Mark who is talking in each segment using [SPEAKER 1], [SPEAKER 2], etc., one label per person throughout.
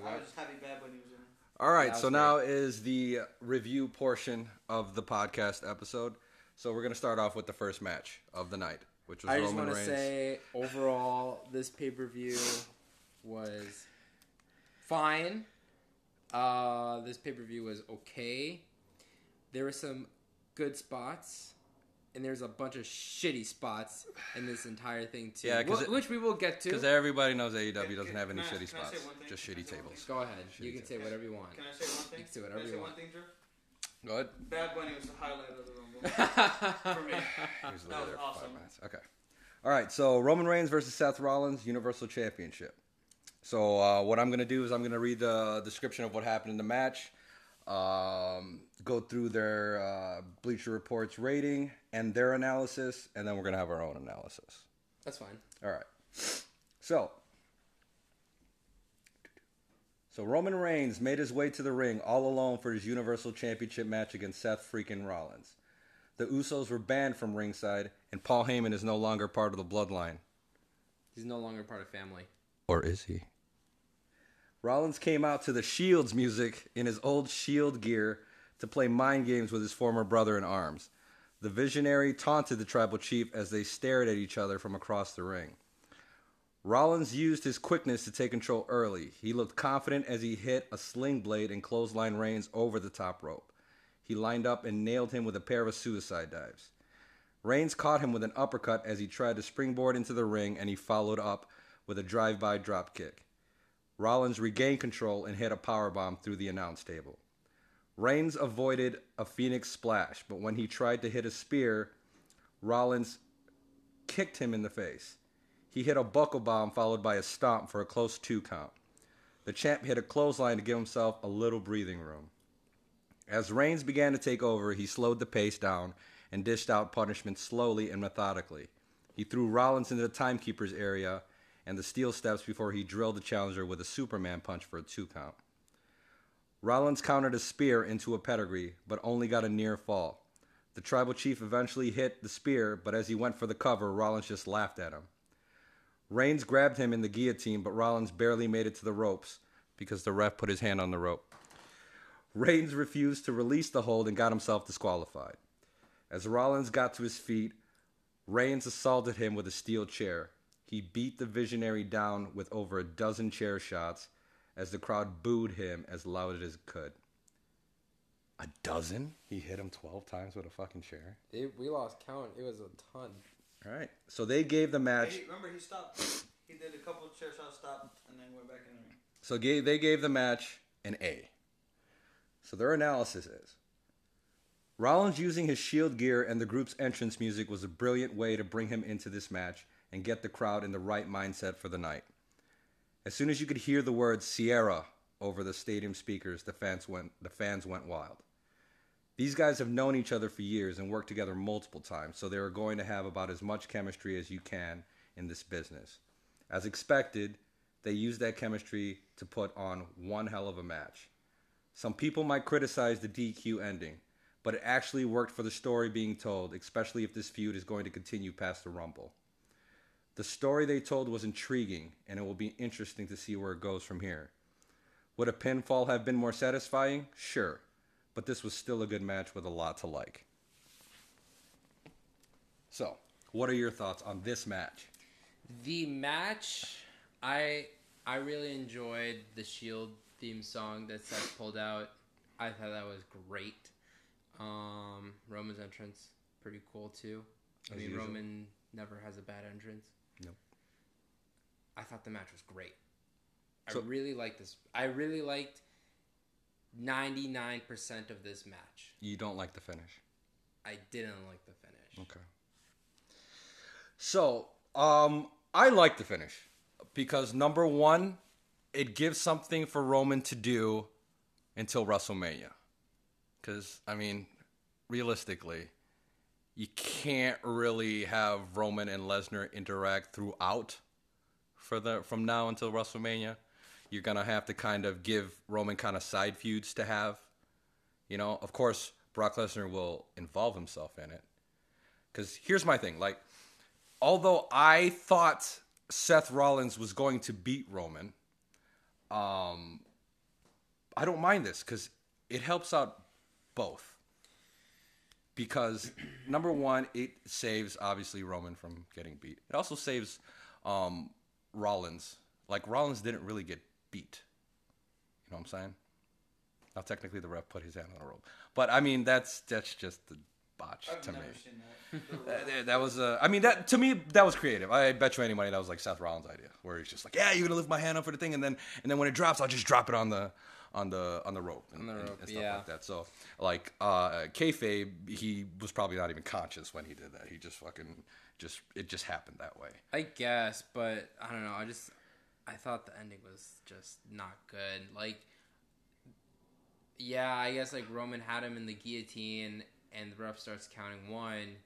[SPEAKER 1] But
[SPEAKER 2] I was just happy Bad Bunny was in it.
[SPEAKER 3] All right, so
[SPEAKER 1] was
[SPEAKER 3] now is the review portion of the podcast episode. So we're gonna start off with the first match of the night, which was
[SPEAKER 1] I just
[SPEAKER 3] Roman
[SPEAKER 1] want to
[SPEAKER 3] Reigns.
[SPEAKER 1] say, overall, this pay per view was fine. Uh, this pay per view was okay. There were some good spots, and there's a bunch of shitty spots in this entire thing too.
[SPEAKER 3] Yeah, 'cause
[SPEAKER 1] wh-
[SPEAKER 3] it-
[SPEAKER 1] which we will get to.
[SPEAKER 3] Because everybody knows AEW doesn't
[SPEAKER 2] Can-
[SPEAKER 3] have any
[SPEAKER 2] can I-
[SPEAKER 3] shitty
[SPEAKER 2] can I say
[SPEAKER 3] spots,
[SPEAKER 2] one thing?
[SPEAKER 3] just
[SPEAKER 2] Can I
[SPEAKER 3] shitty
[SPEAKER 2] say one
[SPEAKER 3] tables.
[SPEAKER 1] Go ahead. You
[SPEAKER 3] Shitty
[SPEAKER 1] can say whatever you want.
[SPEAKER 2] Can I say one thing?
[SPEAKER 1] You can say whatever
[SPEAKER 2] Can I
[SPEAKER 1] you want.
[SPEAKER 2] one thing,
[SPEAKER 3] Go ahead.
[SPEAKER 2] Bad Bunny was the highlight of the Rumble.
[SPEAKER 1] For
[SPEAKER 2] me.
[SPEAKER 3] He was
[SPEAKER 2] That was
[SPEAKER 3] there five
[SPEAKER 2] awesome.
[SPEAKER 3] Okay. All right. So Roman Reigns versus Seth Rollins, Universal Championship. So uh, what I'm going to do is I'm going to read the description of what happened in the match, um, go through their uh, Bleacher Reports rating and their analysis, and then we're going to have our own analysis.
[SPEAKER 1] That's fine.
[SPEAKER 3] All right. So, so Roman Reigns made his way to the ring all alone for his Universal Championship match against Seth freaking Rollins. The Usos were banned from ringside, and Paul Heyman is no longer part of the bloodline.
[SPEAKER 1] He's no longer part of family.
[SPEAKER 3] Or is he? Rollins came out to the Shield's music in his old Shield gear to play mind games with his former brother in arms. The visionary taunted the tribal chief as they stared at each other from across the ring. Rollins used his quickness to take control early. He looked confident as he hit a sling blade and clothesline Reigns over the top rope. He lined up and nailed him with a pair of suicide dives. Reigns caught him with an uppercut as he tried to springboard into the ring, and he followed up with a drive-by drop kick. Rollins regained control and hit a powerbomb through the announce table. Reigns avoided a Phoenix splash, but when he tried to hit a spear, Rollins kicked him in the face. He hit a buckle bomb followed by a stomp for a close two count. The champ hit a clothesline to give himself a little breathing room. As Reigns began to take over, he slowed the pace down and dished out punishment slowly and methodically. He threw Rollins into the timekeeper's area and the steel steps before he drilled the challenger with a Superman punch for a two count. Rollins countered a spear into a pedigree, but only got a near fall. The tribal chief eventually hit the spear, but as he went for the cover, Rollins just laughed at him. Reigns grabbed him in the guillotine, but Rollins barely made it to the ropes because the ref put his hand on the rope. Reigns refused to release the hold and got himself disqualified. As Rollins got to his feet, Reigns assaulted him with a steel chair. He beat the visionary down with over a dozen chair shots as the crowd booed him as loud as it could. A dozen? He hit him 12 times with a fucking chair.
[SPEAKER 1] It, we lost count. It was a ton.
[SPEAKER 3] All right. So they gave the match.
[SPEAKER 2] Hey, remember, he stopped. He did a couple of chair shots, stopped, and then went back in the ring.
[SPEAKER 3] So gave, they gave the match an A. So their analysis is Rollins using his shield gear and the group's entrance music was a brilliant way to bring him into this match and get the crowd in the right mindset for the night. As soon as you could hear the word Sierra over the stadium speakers, the fans went the fans went wild. These guys have known each other for years and worked together multiple times, so they are going to have about as much chemistry as you can in this business. As expected, they used that chemistry to put on one hell of a match. Some people might criticize the DQ ending, but it actually worked for the story being told, especially if this feud is going to continue past the Rumble. The story they told was intriguing, and it will be interesting to see where it goes from here. Would a pinfall have been more satisfying? Sure, but this was still a good match with a lot to like. So, what are your thoughts on this match?
[SPEAKER 1] The match, I I really enjoyed the Shield theme song that Seth pulled out. I thought that was great. Um, Roman's entrance, pretty cool too. I
[SPEAKER 3] As
[SPEAKER 1] mean,
[SPEAKER 3] usual.
[SPEAKER 1] Roman never has a bad entrance.
[SPEAKER 3] Nope.
[SPEAKER 1] I thought the match was great. I really liked this. I really liked ninety nine percent of this match.
[SPEAKER 3] You don't like the finish.
[SPEAKER 1] I didn't like the finish.
[SPEAKER 3] Okay. So, um, I like the finish because number one, it gives something for Roman to do until WrestleMania. Because I mean, realistically, you can't really have Roman and Lesnar interact throughout for the from now until WrestleMania. You're gonna have to kind of give Roman kind of side feuds to have. You know, of course, Brock Lesnar will involve himself in it. Because here's my thing: like, although I thought Seth Rollins was going to beat Roman, um, I don't mind this because it helps out both. Because number one, it saves obviously Roman from getting beat. It also saves um, Rollins. Like Rollins didn't really get beat. You know what I'm saying? Now technically the ref put his hand on the rope, but I mean that's that's just the botch
[SPEAKER 2] I've
[SPEAKER 3] to me.
[SPEAKER 2] that.
[SPEAKER 3] That- that was uh, I mean that to me that was creative. I bet you any money that was like Seth Rollins' idea, where he's just like, yeah, you're gonna lift my hand up for the thing, and then and then when it drops, I'll just drop it on the on the on the rope and,
[SPEAKER 1] the
[SPEAKER 3] and- and stuff
[SPEAKER 1] yeah.
[SPEAKER 3] like that. So like uh, kayfabe, he was probably not even conscious when he did that. He just fucking just it just happened that way.
[SPEAKER 1] I guess, but I don't know. I just I thought the ending was just not good. Like, yeah, I guess like Roman had him in the guillotine, and the ref starts counting one,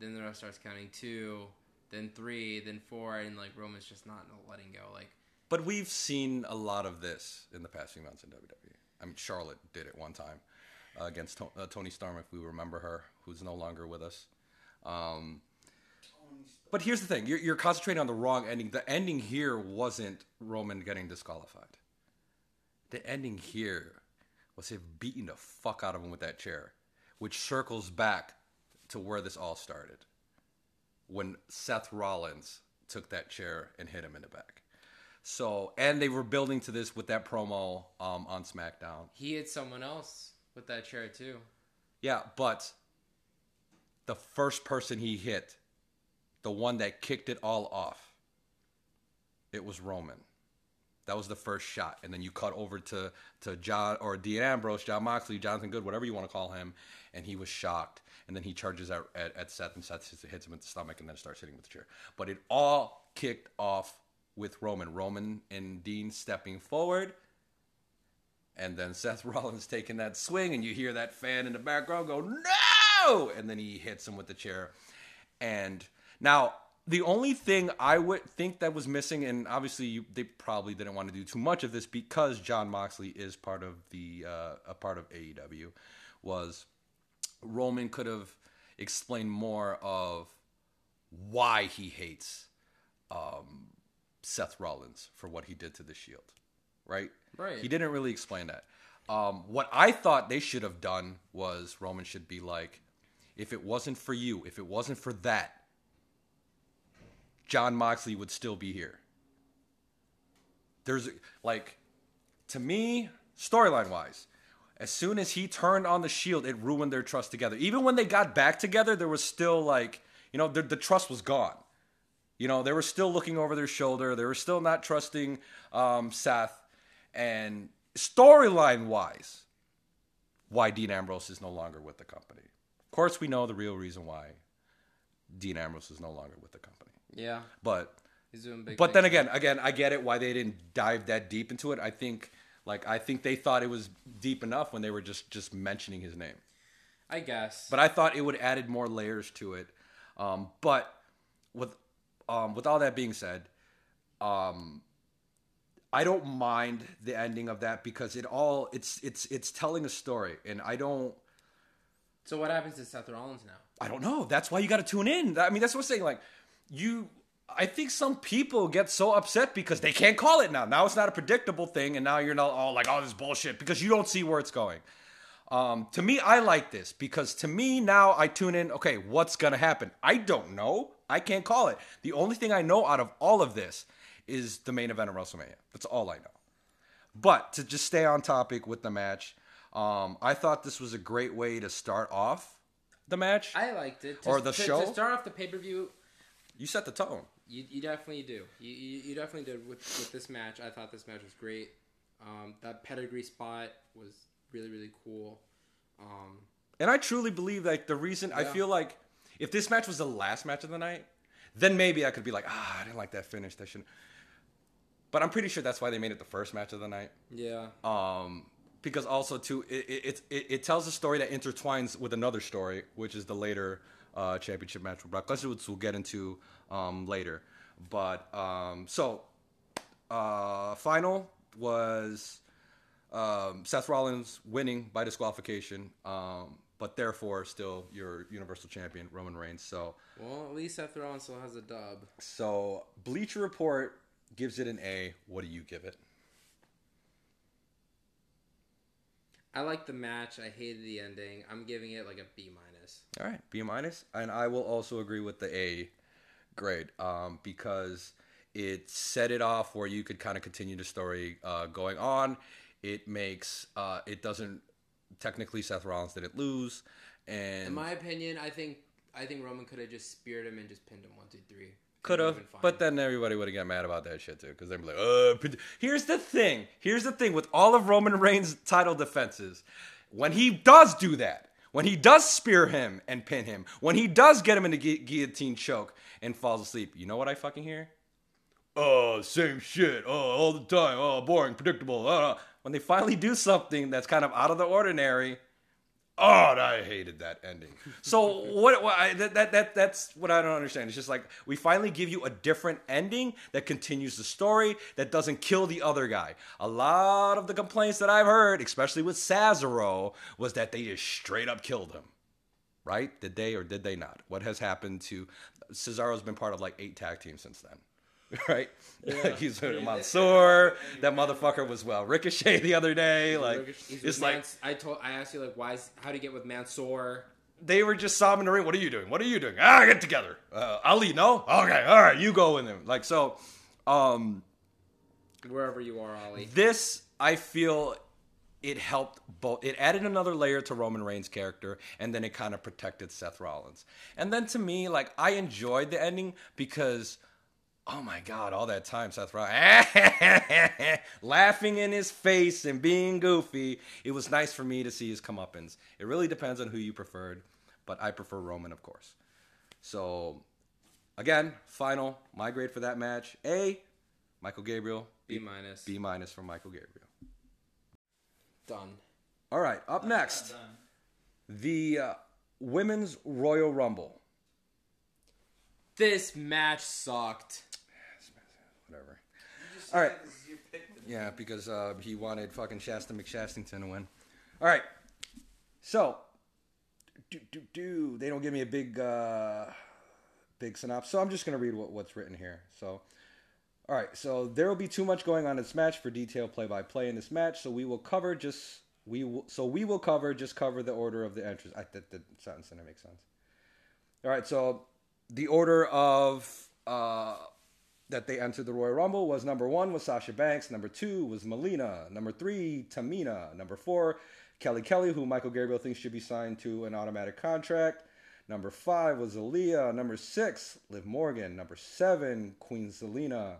[SPEAKER 1] then the ref starts counting two, then three, then four, and like Roman's just not letting go. Like,
[SPEAKER 3] But we've seen a lot of this in the past few months in WWE. I mean, Charlotte did it one time uh, against to- uh, Toni Storm, if we remember her, who's no longer with us. Um, but here's the thing: you're, you're concentrating on the wrong ending. The ending here wasn't Roman getting disqualified. The ending here was him beating the fuck out of him with that chair, which circles back to where this all started. When Seth Rollins took that chair and hit him in the back. So, and they were building to this with that promo um, on SmackDown.
[SPEAKER 1] he hit someone else with that chair too.
[SPEAKER 3] Yeah, but the first person he hit, the one that kicked it all off, it was Roman. That was the first shot, and then you cut over to to John or Dean Ambrose, John Moxley, Jonathan Good, whatever you want to call him, and he was shocked. And then he charges at, at, at Seth, and Seth hits- him in the stomach, and then starts hitting with the chair. But it all kicked off with Roman. Roman and Dean stepping forward, and then Seth Rollins taking that swing, and you hear that fan in the background go, No! And then he hits him with the chair. And now, the only thing I would think that was missing, and obviously you, they probably didn't want to do too much of this because John Moxley is part of the uh, a part of AEW, was Roman could have explained more of why he hates um, Seth Rollins for what he did to the Shield, right?
[SPEAKER 1] Right.
[SPEAKER 3] He didn't really explain that. Um, what I thought they should have done was Roman should be like, if it wasn't for you, if it wasn't for that, John Moxley would still be here. There's like, to me, storyline wise, as soon as he turned on the Shield, it ruined their trust together. Even when they got back together, there was still like, you know, the, the trust was gone. You know, they were still looking over their shoulder. They were still not trusting um, Seth. And storyline wise, why Dean Ambrose is no longer with the company. Of course, we know the real reason why Dean Ambrose is no longer with the company.
[SPEAKER 1] Yeah,
[SPEAKER 3] But
[SPEAKER 1] he's doing big.
[SPEAKER 3] but then again, again, I get it why they didn't dive that deep into it. I think like I think they thought it was deep enough when they were just just mentioning his name.
[SPEAKER 1] I guess.
[SPEAKER 3] But I thought it would added more layers to it. Um, but with um, with all that being said, um, I don't mind the ending of that because it all it's it's it's telling a story, and I don't
[SPEAKER 1] so what happens to Seth Rollins now?
[SPEAKER 3] I don't know. That's why you got to tune in. I mean, that's what I'm saying. Like you. I think some people get so upset because they can't call it now. Now it's not a predictable thing, and now you're not all like, "Oh, this is bullshit," because you don't see where it's going. Um, to me, I like this because to me now I tune in. Okay, what's gonna happen? I don't know. I can't call it. The only thing I know out of all of this is the main event of WrestleMania. That's all I know. But to just stay on topic with the match, um, I thought this was a great way to start off the match.
[SPEAKER 1] I liked it. To,
[SPEAKER 3] Or the
[SPEAKER 1] to,
[SPEAKER 3] show?
[SPEAKER 1] To start off the pay per view,
[SPEAKER 3] you set the tone.
[SPEAKER 1] you, you definitely do. You, you, you definitely did with, with this match. I thought this match was great. Um, that pedigree spot was really really cool. Um,
[SPEAKER 3] And I truly believe like the reason I feel like if this match was the last match of the night, then maybe I could be like, ah, I didn't like that finish. That shouldn't. But I'm pretty sure that's why they made it the first match of the night.
[SPEAKER 1] yeah,
[SPEAKER 3] Um, because also too, it it, it it tells a story that intertwines with another story, which is the later uh, championship match with Brock Lesnar, which we'll get into um, later. But um, so uh, final was um, Seth Rollins winning by disqualification, um, but therefore still your Universal Champion Roman Reigns. So
[SPEAKER 1] well at least Seth Rollins still has a dub.
[SPEAKER 3] so Bleacher Report gives it an A. What do you give it?
[SPEAKER 1] I like the match. I hated the ending. I'm giving it like a B minus.
[SPEAKER 3] All right, B minus, and I will also agree with the A grade um, because it set it off where you could kind of continue the story uh, going on. It makes uh, it doesn't technically Seth Rollins didn't lose, and
[SPEAKER 1] In my opinion, I think I think Roman could have just speared him and just pinned him one, two, three.
[SPEAKER 3] Could have,
[SPEAKER 1] would've been fine.
[SPEAKER 3] but then everybody would have got mad about that shit too, because they'd be like, "Uh." Here's the thing. Here's the thing with all of Roman Reigns' title defenses, when he does do that, when he does spear him and pin him, when he does get him in the gu- guillotine choke and falls asleep, you know what I fucking hear? Oh, same shit. Oh, all the time. Oh, boring, predictable. Uh. When they finally do something that's kind of out of the ordinary, Oh, I hated that ending. So what? what I, that, that that that's what I don't understand. It's just like we finally give you a different ending that continues the story that doesn't kill the other guy. A lot of the complaints that I've heard, especially with Cesaro, was that they just straight up killed him. Right? Did they or did they not? What has happened to Cesaro's been part of like eight tag teams since then. Right? He's with Mansoor. That motherfucker was well Ricochet the other day. Like it's like
[SPEAKER 1] Mans- I told I asked you like why is, how do you get with Mansoor?
[SPEAKER 3] they were just sobbing in the ring. What are you doing? What are you doing? Ah, get together. Uh, Ali, no? Okay, all right, you go with him. Like so, um,
[SPEAKER 1] Wherever you are, Ali.
[SPEAKER 3] this I feel it helped both. It added another layer to Roman Reigns' character, and then it kind of protected Seth Rollins. And then to me, like I enjoyed the ending because. Oh my God! All that time, Seth Rollins laughing in his face and being goofy. It was nice for me to see his comeuppance. It really depends on who you preferred, but I prefer Roman, of course. So, again, final my grade for that match: A. Michael Gabriel.
[SPEAKER 1] B minus.
[SPEAKER 3] B minus for Michael Gabriel.
[SPEAKER 1] Done.
[SPEAKER 3] All right, up next,
[SPEAKER 2] Done.
[SPEAKER 3] the uh, women's Royal Rumble.
[SPEAKER 1] This match sucked.
[SPEAKER 3] All right.
[SPEAKER 2] to-
[SPEAKER 3] Yeah, because uh, he wanted fucking Shasta McShastington to win. All right, so do do do. They don't give me a big uh, big synopsis, so I'm just gonna read what, what's written here. So. All right, so there will be too much going on in this match for detailed play-by-play in this match. So we will cover just we will so we will cover just cover the order of the entrance. I that the sentence didn't make sense. All right, so the order of uh, that they entered the Royal Rumble was number one was Sasha Banks, number two was Melina, number three Tamina, number four Kelly Kelly, who Michael Gabriel thinks should be signed to an automatic contract. Number five was Aliyah. Number six, Liv Morgan. Number seven, Queen Zelina.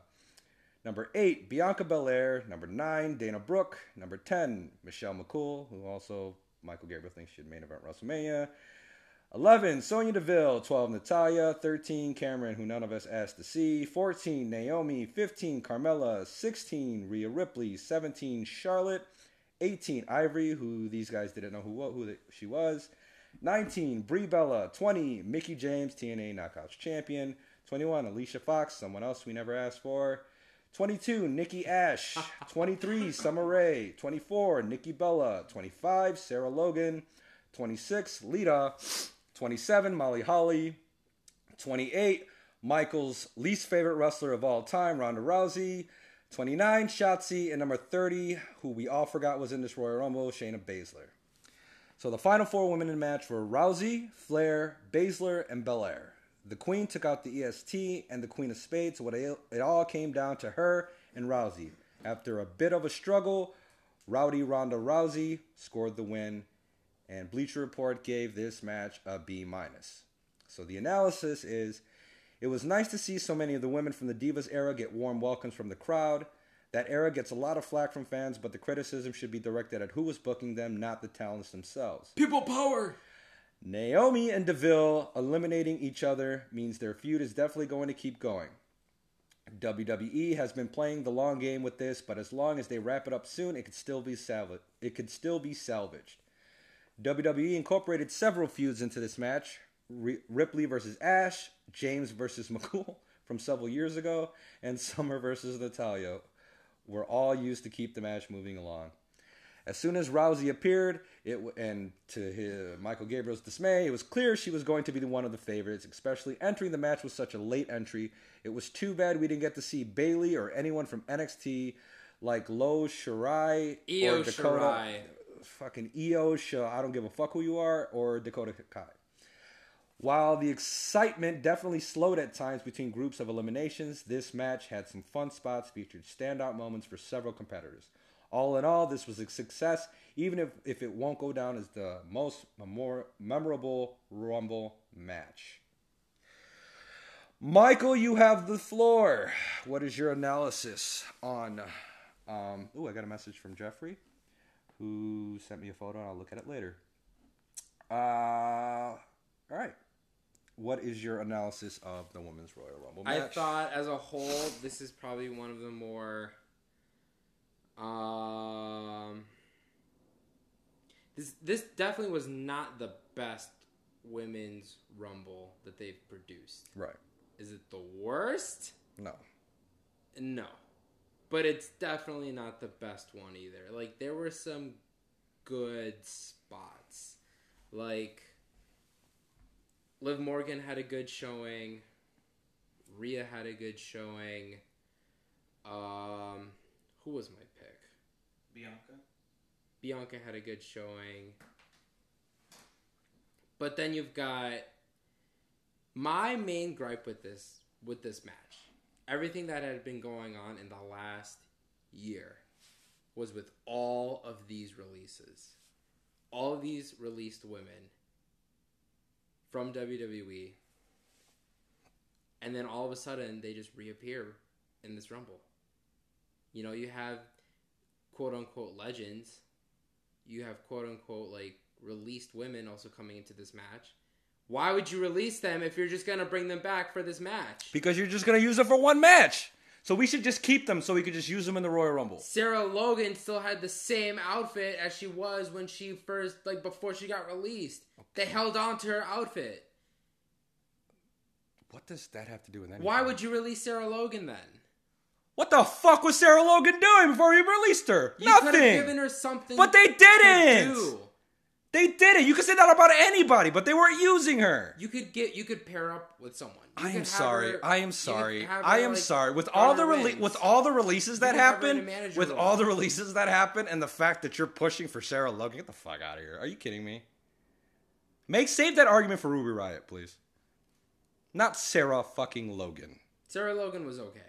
[SPEAKER 3] Number eight, Bianca Belair. Number nine, Dana Brooke. Number ten, Michelle McCool, who also Michael Gabriel thinks should main event WrestleMania. 11, Sonya Deville. 12, Natalya. 13, Cameron, who none of us asked to see. 14, Naomi. 15, Carmella. 16, Rhea Ripley. 17, Charlotte. 18, Ivory, who these guys didn't know who who she was. 19, Brie Bella. 20, Mickie James, TNA Knockouts champion. 21, Alicia Fox, someone else we never asked for. 22, Nikki Ash. 23, Summer Rae. 24, Nikki Bella. 25, Sarah Logan. 26, Lita. 27, Molly Holly. 28, Michael's least favorite wrestler of all time, Ronda Rousey. 29, Shotzi. And number 30, who we all forgot was in this Royal Rumble, Shayna Baszler. So the final four women in the match were Rousey, Flair, Baszler, and Belair. The Queen took out the EST and the Queen of Spades, what it all came down to her and Rousey. After a bit of a struggle, Rowdy Ronda Rousey scored the win, and Bleacher Report gave this match a B minus. So the analysis is it was nice to see so many of the women from the Divas era get warm welcomes from the crowd. That era gets a lot of flack from fans, but the criticism should be directed at who was booking them, not the talents themselves.
[SPEAKER 1] People power.
[SPEAKER 3] Naomi and Deville eliminating each other means their feud is definitely going to keep going. WWE has been playing the long game with this, but as long as they wrap it up soon, it could still be salvaged. It could still be salvaged. WWE incorporated several feuds into this match: Ri Ripley versus Ash, James versus McCool from several years ago, and Summer versus Natalya were all used to keep the match moving along. As soon as Rousey appeared, it and to his, Michael Gabriel's dismay, it was clear she was going to be the one of the favorites, especially entering the match with such a late entry. It was too bad we didn't get to see Bayley or anyone from NXT like Lo Shirai
[SPEAKER 1] Io
[SPEAKER 3] or Dakota.
[SPEAKER 1] Shirai.
[SPEAKER 3] Fucking Io Shirai, I don't give a fuck who you are, or Dakota Kai. While the excitement definitely slowed at times between groups of eliminations, this match had some fun spots, featured standout moments for several competitors. All in all, this was a success, even if, if it won't go down as the most memor- memorable Rumble match. Michael, you have the floor. What is your analysis on? Um, oh, I got a message from Jeffrey, who sent me a photo. I'll look at it later. Uh, all right. What is your analysis of the women's Royal Rumble
[SPEAKER 1] I thought, as a whole, this is probably one of the more. Um, this this definitely was not the best women's rumble that they've produced.
[SPEAKER 3] right.
[SPEAKER 1] Is it the worst?
[SPEAKER 3] No.
[SPEAKER 1] No. But it's definitely not the best one either. Like there were some good spots. Like Liv Morgan had a good showing. Rhea had a good showing. Um who was my pick?
[SPEAKER 2] Bianca.
[SPEAKER 1] Bianca had a good showing. But then you've got my main gripe with this with this match. Everything that had been going on in the last year was with all of these releases. All of these released women from WWE. And then all of a sudden they just reappear in this rumble. You know, you have quote unquote legends. You have quote unquote like released women also coming into this match. Why would you release them if you're just gonna bring them back for this match?
[SPEAKER 3] Because you're just gonna use them for one match. So we should just keep them so we could just use them in the Royal Rumble.
[SPEAKER 1] Sarah Logan still had the same outfit as she was when she first like before she got released. They held on to her outfit.
[SPEAKER 3] What does that have to do with anything?
[SPEAKER 1] Why would you release Sarah Logan then?
[SPEAKER 3] What the fuck was Sarah Logan doing before you released her? Nothing.
[SPEAKER 1] You could have
[SPEAKER 3] Nothing.
[SPEAKER 1] given her something.
[SPEAKER 3] But they didn't. They did it. You could say that about anybody, but they weren't using her.
[SPEAKER 1] You could get you could pair up with someone. You
[SPEAKER 3] I am sorry.
[SPEAKER 1] her-
[SPEAKER 3] I am sorry. I am sorry. With all the rele- with all the releases that
[SPEAKER 1] could have her in a
[SPEAKER 3] happened, with
[SPEAKER 1] role.
[SPEAKER 3] all the releases that happened, and the fact that you're pushing for Sarah Logan, get the fuck out of here. Are you kidding me? Make save that argument for Ruby Riott, please. Not Sarah fucking Logan.
[SPEAKER 1] Sarah Logan was okay.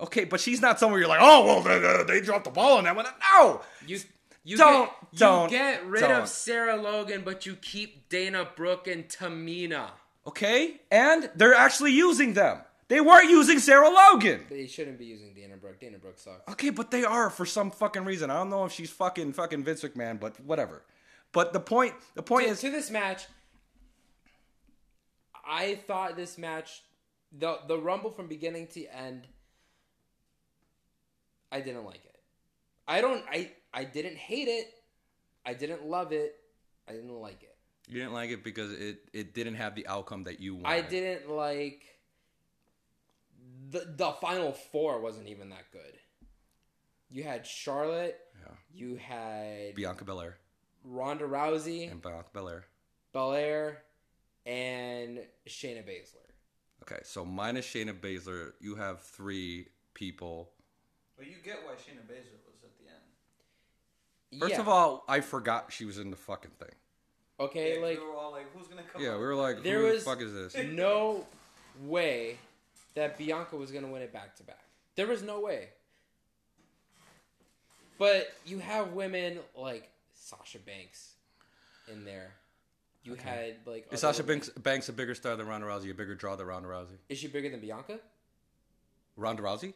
[SPEAKER 3] Okay, but she's not somewhere you're like, oh well, they, they, they dropped the ball on that one. No,
[SPEAKER 1] You you
[SPEAKER 3] Don't-
[SPEAKER 1] get, you
[SPEAKER 3] don't-
[SPEAKER 1] get rid
[SPEAKER 3] don't.
[SPEAKER 1] of Sarah Logan, but you keep Dana Brooke and Tamina.
[SPEAKER 3] okay, and they're actually using them. They weren't using Sarah Logan.
[SPEAKER 1] They shouldn't be using Dana Brooke. Dana Brooke sucks.
[SPEAKER 3] Okay, but they are for some fucking reason. I don't know if she's fucking fucking Vince McMahon, but whatever. But the point the point
[SPEAKER 1] to,
[SPEAKER 3] is
[SPEAKER 1] to this match, I thought this match, the the Rumble from beginning to end, I didn't like it. I don't. I I didn't hate it. I didn't love it. I didn't like it.
[SPEAKER 3] you didn't like it because it it didn't have the outcome that you wanted.
[SPEAKER 1] I didn't like the the final four wasn't even that good. You had Charlotte,
[SPEAKER 3] Yeah.
[SPEAKER 1] you had
[SPEAKER 3] Bianca Belair
[SPEAKER 1] Ronda Rousey,
[SPEAKER 3] and Bianca Belair.
[SPEAKER 1] Belair, and Shayna Baszler.
[SPEAKER 3] Okay, so minus Shayna Baszler, you have three people.
[SPEAKER 2] But you get why Shayna Baszler was at the end.
[SPEAKER 3] First
[SPEAKER 1] Yeah.
[SPEAKER 3] of all, I forgot she was in the fucking thing.
[SPEAKER 1] okay,
[SPEAKER 2] Yeah,
[SPEAKER 1] like
[SPEAKER 2] we were all like, who's gonna come?
[SPEAKER 3] Yeah,
[SPEAKER 2] out?
[SPEAKER 3] we were like,
[SPEAKER 1] There
[SPEAKER 3] who
[SPEAKER 1] was-
[SPEAKER 3] the fuck is this?
[SPEAKER 1] no way that Bianca was gonna win it back to back. There was no way. But you have women like Sasha Banks in there. You had like
[SPEAKER 3] Is Sasha Banks, Banks a bigger star than Ronda Rousey? A bigger draw than Ronda Rousey?
[SPEAKER 1] Is she bigger than Bianca?
[SPEAKER 3] Ronda Rousey?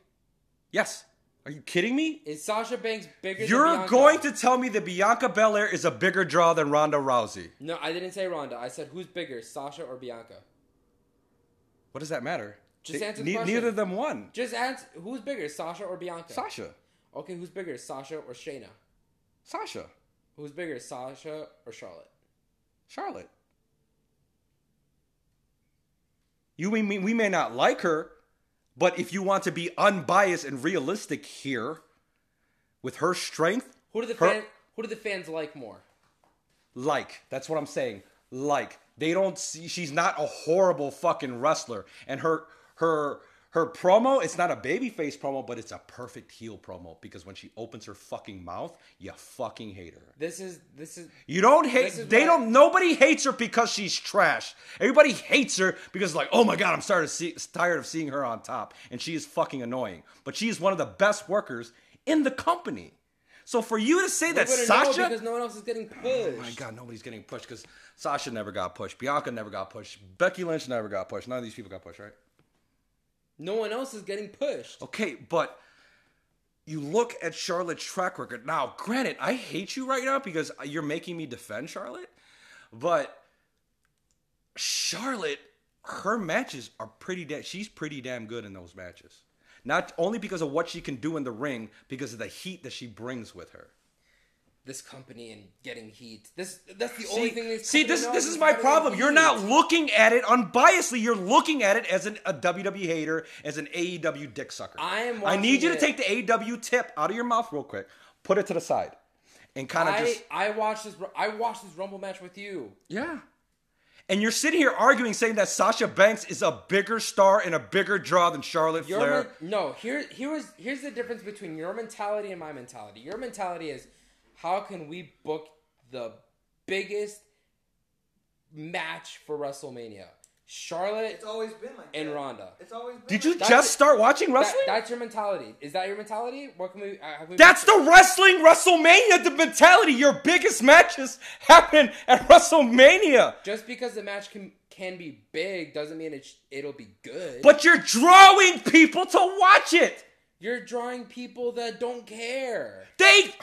[SPEAKER 3] Yes. Are you kidding me?
[SPEAKER 1] Is Sasha Banks bigger?
[SPEAKER 3] You're going to tell me that Bianca Belair is a bigger draw than Ronda Rousey?
[SPEAKER 1] No, I didn't say Ronda. I said who's bigger, Sasha or Bianca?
[SPEAKER 3] What does that matter?
[SPEAKER 1] Just
[SPEAKER 3] They-
[SPEAKER 1] answer the
[SPEAKER 3] ne-
[SPEAKER 1] question.
[SPEAKER 3] Neither of them won.
[SPEAKER 1] Just answer who's bigger, Sasha or Bianca?
[SPEAKER 3] Sasha.
[SPEAKER 1] Okay, who's bigger, Sasha or Shayna?
[SPEAKER 3] Sasha.
[SPEAKER 1] Who's bigger, Sasha or Charlotte?
[SPEAKER 3] Charlotte. You mean we may not like her, but if you want to be unbiased and realistic here, with her strength,
[SPEAKER 1] Who do the
[SPEAKER 3] her-
[SPEAKER 1] fan, who do the fans like more?
[SPEAKER 3] like that's what I'm saying. Like they don't see she's not a horrible fucking wrestler, and her her Her promo, it's not a babyface promo, but it's a perfect heel promo because when she opens her fucking mouth, you fucking hate her.
[SPEAKER 1] This is this is
[SPEAKER 3] You don't hate. They don't. Nobody hates her because she's trash. Everybody hates her because like, oh my god, I'm to see, tired of seeing her on top, and she is fucking annoying. But she is one of the best workers in the company. So for you to say that Sasha,
[SPEAKER 1] because no one else is getting pushed.
[SPEAKER 3] oh my god, nobody's getting pushed because Sasha never got pushed, Bianca never got pushed, Becky Lynch never got pushed. None of these people got pushed, right?
[SPEAKER 1] No one else is getting pushed.
[SPEAKER 3] Okay, but you look at Charlotte's track record. Now, granted, I hate you right now because you're making me defend Charlotte, but Charlotte, her matches are pretty damn. She's pretty damn good in those matches. Not only because of what she can do in the ring, because of the heat that she brings with her.
[SPEAKER 1] This company and getting heat. This that's the only thing. This
[SPEAKER 3] see this this
[SPEAKER 1] is
[SPEAKER 3] my problem. You're not looking at it unbiasedly. You're looking at it as an, a WWE hater, as an AEW dick sucker.
[SPEAKER 1] I am
[SPEAKER 3] I need you to take the AEW tip out of your mouth real quick. Put it to the side, and kind of just
[SPEAKER 1] I watched this. I watched this Rumble match with you.
[SPEAKER 3] yeah. And you're sitting here arguing, saying that Sasha Banks is a bigger star and a bigger draw than Charlotte
[SPEAKER 1] Your
[SPEAKER 3] Flair.
[SPEAKER 1] no, here here is here's the difference between your mentality and my mentality. Your mentality is how can we book the biggest match for WrestleMania? Charlotte
[SPEAKER 2] It's always been like
[SPEAKER 1] and
[SPEAKER 2] that.
[SPEAKER 1] Ronda.
[SPEAKER 2] It's always been.
[SPEAKER 3] Did you
[SPEAKER 2] like
[SPEAKER 3] just
[SPEAKER 1] it.
[SPEAKER 3] start watching
[SPEAKER 1] That,
[SPEAKER 3] wrestling?
[SPEAKER 1] that's your mentality. Is that your mentality? What can we? Uh, have we
[SPEAKER 3] That's the wrestling WrestleMania the mentality. Your biggest matches happen at WrestleMania.
[SPEAKER 1] just because the match can can be big doesn't mean it sh- it'll be good.
[SPEAKER 3] But you're drawing people to watch it.
[SPEAKER 1] you're drawing people that don't care.
[SPEAKER 3] They.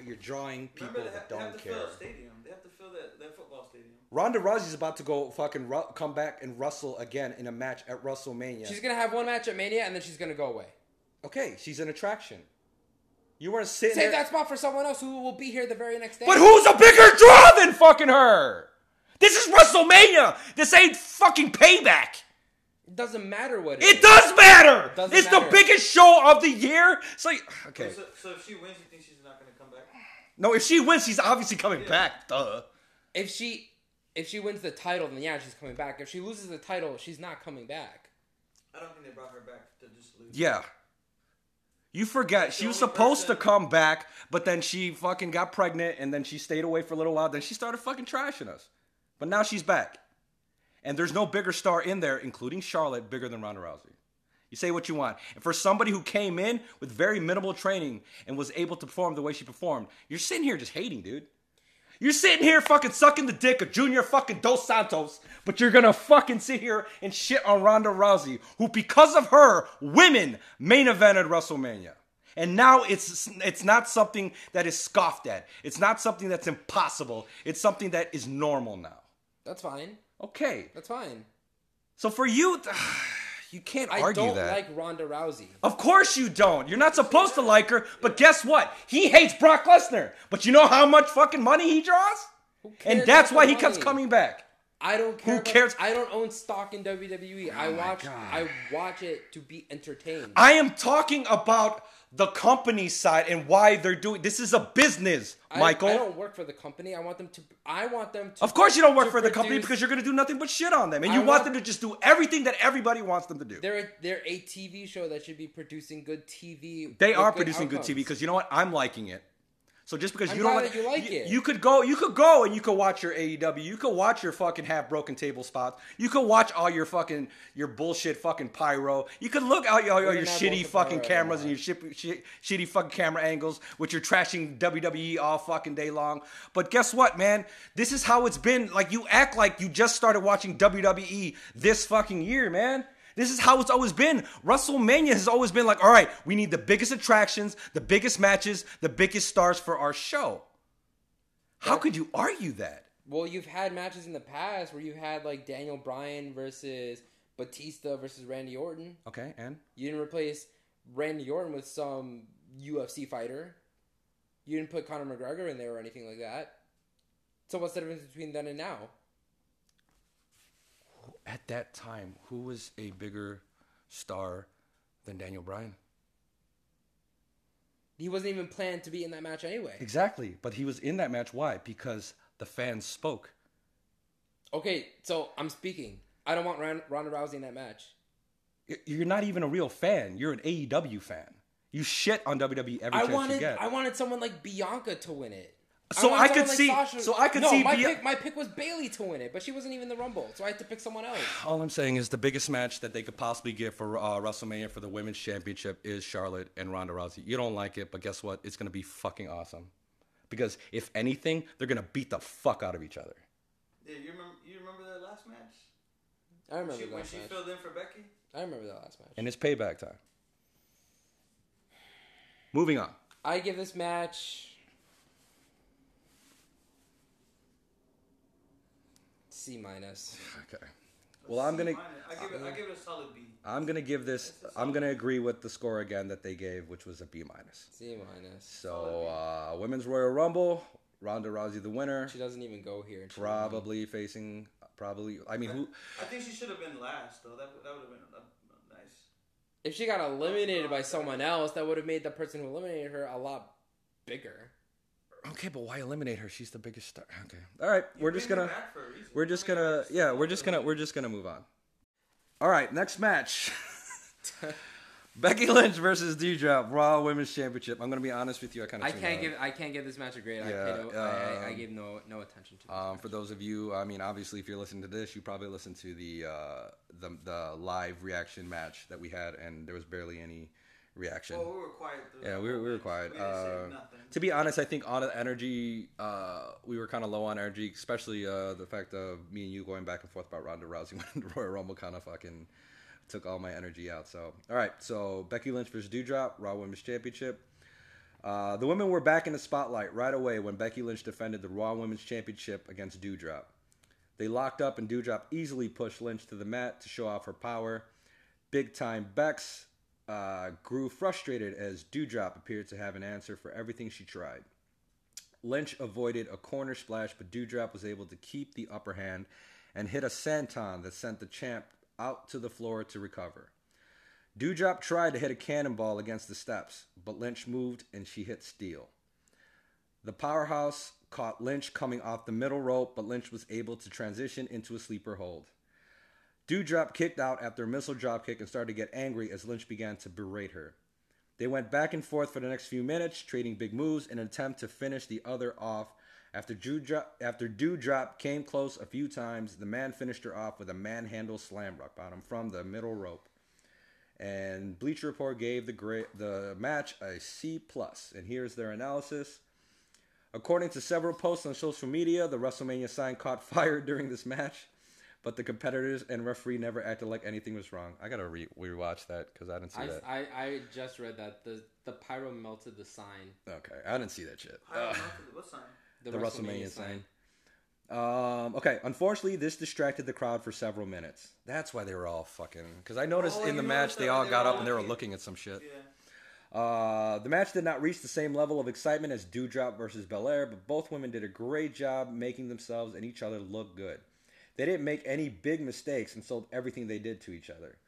[SPEAKER 3] My god, you're drawing people
[SPEAKER 2] Remember, they
[SPEAKER 3] that
[SPEAKER 2] have, they have
[SPEAKER 3] don't
[SPEAKER 2] to
[SPEAKER 3] care.
[SPEAKER 2] fill a stadium. They have to fill that, that football stadium.
[SPEAKER 3] Ronda Rousey's about to go fucking ru- come back and wrestle again in a match at WrestleMania.
[SPEAKER 1] She's gonna have one match at Mania and then she's gonna go away.
[SPEAKER 3] okay, she's an attraction. You weren't sitting
[SPEAKER 1] Save
[SPEAKER 3] there.
[SPEAKER 1] that spot for someone else who will be here the very next day.
[SPEAKER 3] But who's a bigger draw than fucking her? This is WrestleMania. This ain't fucking payback.
[SPEAKER 1] It doesn't matter what
[SPEAKER 3] It does matter.
[SPEAKER 1] Doesn't
[SPEAKER 3] it's the biggest show of the year. So okay.
[SPEAKER 2] So, so if she wins, you think she's not going to come back?
[SPEAKER 3] No, if she wins, she's obviously coming back. Duh.
[SPEAKER 1] If she if she wins the title, then yeah, she's coming back. If she loses the title, she's not coming back.
[SPEAKER 2] I don't think they brought her back to just lose.
[SPEAKER 3] Yeah. You forget she was
[SPEAKER 2] only
[SPEAKER 3] supposed to come back, but then she fucking got pregnant and then she stayed away for a little while. Then she started fucking trashing us. But now she's back. And there's no bigger star in there, including Charlotte, bigger than Ronda Rousey. You say what you want. And for somebody who came in with very minimal training and was able to perform the way she performed, you're sitting here just hating, dude. You're sitting here fucking sucking the dick of Junior fucking Dos Santos, but you're gonna fucking sit here and shit on Ronda Rousey, who because of her, women main evented WrestleMania. And now it's it's not something that is scoffed at. It's not something that's impossible. It's something that is normal now.
[SPEAKER 1] That's fine.
[SPEAKER 3] Okay.
[SPEAKER 1] That's fine.
[SPEAKER 3] So for you, you can't
[SPEAKER 1] I
[SPEAKER 3] argue that.
[SPEAKER 1] I don't like Ronda Rousey.
[SPEAKER 3] Of course you don't. You're not supposed to like her, but guess what? He hates Brock Lesnar. But you know how much fucking money he draws?
[SPEAKER 1] cares
[SPEAKER 3] And that's why he keeps coming back.
[SPEAKER 1] I don't care.
[SPEAKER 3] Who
[SPEAKER 1] about-
[SPEAKER 3] cares?
[SPEAKER 1] I don't own stock in WWE. I
[SPEAKER 3] Oh my
[SPEAKER 1] watch. I watch it to be entertained.
[SPEAKER 3] I am talking about the company side and why they're doing this is a business, Michael.
[SPEAKER 1] I, don't work for the company. I want them to. I want them to.
[SPEAKER 3] of course you don't work for the company because you're going to do nothing but shit on them and you want,
[SPEAKER 1] want-
[SPEAKER 3] them to just do everything that everybody wants them to do.
[SPEAKER 1] They're a, they're a TV show that should be producing good TV.
[SPEAKER 3] They are producing good. TV because you know what? I'm liking it. So just because
[SPEAKER 1] I'm
[SPEAKER 3] you don't like,
[SPEAKER 1] you like
[SPEAKER 3] you,
[SPEAKER 1] it.
[SPEAKER 3] you could go, you could go and you could watch your AEW. You could watch your fucking half broken table spots. You could watch all your fucking your bullshit fucking pyro. You could look out all, all your shitty fucking cameras and your shit, shit, shitty fucking camera angles, which you're trashing WWE all fucking day long. But guess what, man? This is how it's been. Like you act like you just started watching WWE this fucking year, man. This is how it's always been. WrestleMania has always been like, all right, we need the biggest attractions, the biggest matches, the biggest stars for our show. How could you argue that?
[SPEAKER 1] Well, you've had matches in the past where you had like Daniel Bryan versus Batista versus Randy Orton.
[SPEAKER 3] Okay, and
[SPEAKER 1] You didn't replace Randy Orton with some UFC fighter. You didn't put Conor McGregor in there or anything like that. So what's the difference between then and now?
[SPEAKER 3] At that time, who was a bigger star than Daniel Bryan?
[SPEAKER 1] He wasn't even planned to be in that match anyway.
[SPEAKER 3] Exactly, but he was in that match. Why? Because the fans spoke.
[SPEAKER 1] Okay, so I'm speaking. I don't want Ron- Ronda Rousey in that match.
[SPEAKER 3] You're not even a real fan. You're an AEW fan. You shit on WWE every
[SPEAKER 1] I
[SPEAKER 3] chance
[SPEAKER 1] wanted
[SPEAKER 3] you get.
[SPEAKER 1] I wanted someone like Bianca to win it.
[SPEAKER 3] So
[SPEAKER 1] wanted
[SPEAKER 3] I could
[SPEAKER 1] someone
[SPEAKER 3] see-
[SPEAKER 1] Sasha-
[SPEAKER 3] so I could
[SPEAKER 1] no,
[SPEAKER 3] see
[SPEAKER 1] my
[SPEAKER 3] Bia-
[SPEAKER 1] pick. My pick was Bayley to win it, but she wasn't even the Rumble, so I had to pick someone else.
[SPEAKER 3] All I'm saying is the biggest match that they could possibly get for uh, WrestleMania for the women's championship is Charlotte and Ronda Rousey. You don't like it, but guess what? It's gonna be fucking awesome. Because if anything, they're gonna beat the fuck out of each other.
[SPEAKER 2] Yeah, you remember? You remember that last match?
[SPEAKER 1] I remember
[SPEAKER 2] She,
[SPEAKER 1] that
[SPEAKER 2] when
[SPEAKER 1] last
[SPEAKER 2] she filled in for Becky.
[SPEAKER 1] I remember that last match.
[SPEAKER 3] And it's payback time. Moving on.
[SPEAKER 1] I give this match C minus.
[SPEAKER 3] Okay. Well, I'm gonna
[SPEAKER 2] I give it. I give it a solid B.
[SPEAKER 3] I'm gonna give this. I'm gonna agree with the score again that they gave, which was a B minus.
[SPEAKER 1] C minus.
[SPEAKER 3] So, uh, women's Royal Rumble, Ronda Rousey the winner,
[SPEAKER 1] She doesn't even go here. and she
[SPEAKER 3] probably facing. Probably. I mean, who?
[SPEAKER 2] I think she should have been last though. That that would have been uh, nice.
[SPEAKER 1] If she got eliminated by someone else, that would have made the person who eliminated her a lot bigger.
[SPEAKER 3] Okay, but why eliminate her? She's the biggest star. Okay. All right, we're just gonna.
[SPEAKER 2] back for a reason.
[SPEAKER 3] We're just gonna. Yeah, we're just gonna. We're just gonna move on. All right, next match. Becky Lynch versus Doudrop Raw Women's Championship. I'm gonna be honest with you. I kind of.
[SPEAKER 1] I can't give I can't give this match a grade. I,
[SPEAKER 3] Yeah,
[SPEAKER 1] paid I, I, I
[SPEAKER 3] um,
[SPEAKER 1] gave no no attention to. This
[SPEAKER 3] Um,
[SPEAKER 1] match.
[SPEAKER 3] for those of you, I mean, obviously, if you're listening to this, you probably listened to the uh, the the live reaction match that we had, and there was barely any reaction.
[SPEAKER 2] Well, we were quiet. through
[SPEAKER 3] Yeah, we were, we were quiet.
[SPEAKER 2] We
[SPEAKER 3] Uh, to be honest, I think on energy, uh, we were kind of low on energy, especially uh, the fact of me and you going back and forth about Ronda Rousey when the Royal Rumble kind of fucking took all my energy out. So, all right, so Becky Lynch versus Doudrop, Raw Women's Championship. Uh, the women were back in the spotlight right away when Becky Lynch defended the Raw Women's Championship against Doudrop. They locked up and Doudrop easily pushed Lynch to the mat to show off her power. Big time Bex uh, grew frustrated as Doudrop appeared to have an answer for everything she tried. Lynch avoided a corner splash, but Doudrop was able to keep the upper hand and hit a senton that sent the champ out to the floor to recover. Doudrop tried to hit a cannonball against the steps, but Lynch moved and she hit steel. The powerhouse caught Lynch coming off the middle rope, but Lynch was able to transition into a sleeper hold. Doudrop kicked out after a missile dropkick and started to get angry as Lynch began to berate her. They went back and forth for the next few minutes, trading big moves in an attempt to finish the other off. After Doudrop, after Doudrop came close a few times, the man finished her off with a manhandle slam rock bottom from the middle rope. And Bleacher Report gave the great, the match a C. And here's their analysis. According to several posts on social media, the WrestleMania sign caught fire during this match, but the competitors and referee never acted like anything was wrong. I gotta re- rewatch that because I didn't see
[SPEAKER 1] I,
[SPEAKER 3] that.
[SPEAKER 1] I, I just read that the the pyro melted the sign.
[SPEAKER 3] okay, I didn't see that shit.
[SPEAKER 2] I don't what sign.
[SPEAKER 1] The,
[SPEAKER 3] the WrestleMania sign. Um, okay, unfortunately, this distracted the crowd for several minutes. That's why they were all fucking. Because I noticed
[SPEAKER 2] Oh,
[SPEAKER 3] in the
[SPEAKER 2] you
[SPEAKER 3] match they all
[SPEAKER 2] they
[SPEAKER 3] got up and they were
[SPEAKER 2] looking-
[SPEAKER 3] looking at some shit.
[SPEAKER 2] Yeah.
[SPEAKER 3] Uh, the match did not reach the same level of excitement as Doudrop versus Belair, but both women did a great job making themselves and each other look good. They didn't make any big mistakes and sold everything they did to each other.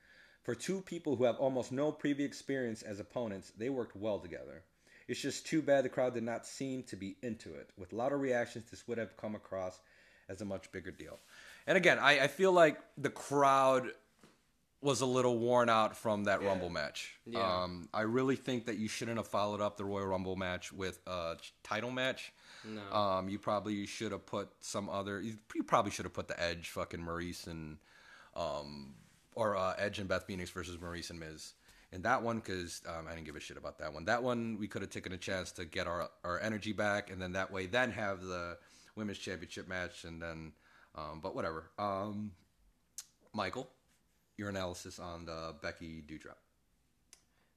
[SPEAKER 3] For two people who have almost no previous experience as opponents, they worked well together. It's just too bad the crowd did not seem to be into it. With louder reactions, this would have come across as a much bigger deal. And again, I, I feel like the crowd was a little worn out from that
[SPEAKER 2] Yeah.
[SPEAKER 3] Rumble match.
[SPEAKER 1] Yeah.
[SPEAKER 3] Um, I really think that you shouldn't have followed up the Royal Rumble match with a title match.
[SPEAKER 1] No.
[SPEAKER 3] Um, you probably should have put some other. You probably should have put the Edge, fucking Maryse and, um, or uh, Edge and Beth Phoenix versus Maryse and Miz. In that one, because um, I didn't give a shit about that one. That one we could have taken a chance to get our our energy back, and then that way, then have the women's championship match, and then, um, but whatever. Um, Michael, your analysis on the Becky Doudrop.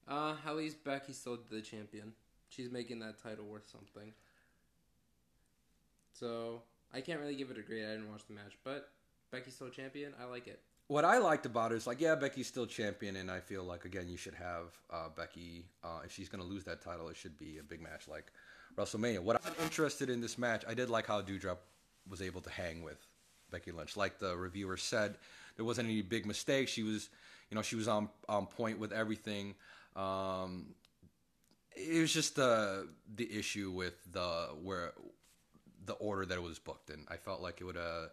[SPEAKER 1] Uh, at least Becky's still the champion. She's making that title worth something. So I can't really give it a grade. I didn't watch the match, but Becky's still champion. I like it.
[SPEAKER 3] What I liked about it is like, yeah, Becky's still champion, and I feel like again you should have uh, Becky. Uh, if she's gonna lose that title, it should be a big match like WrestleMania. What I'm interested in this match, I did like how Doudrop was able to hang with Becky Lynch. Like the reviewer said, there wasn't any big mistakes. She was, you know, she was on on point with everything. Um, it was just the the issue with the where the order that it was booked in. I felt like it would have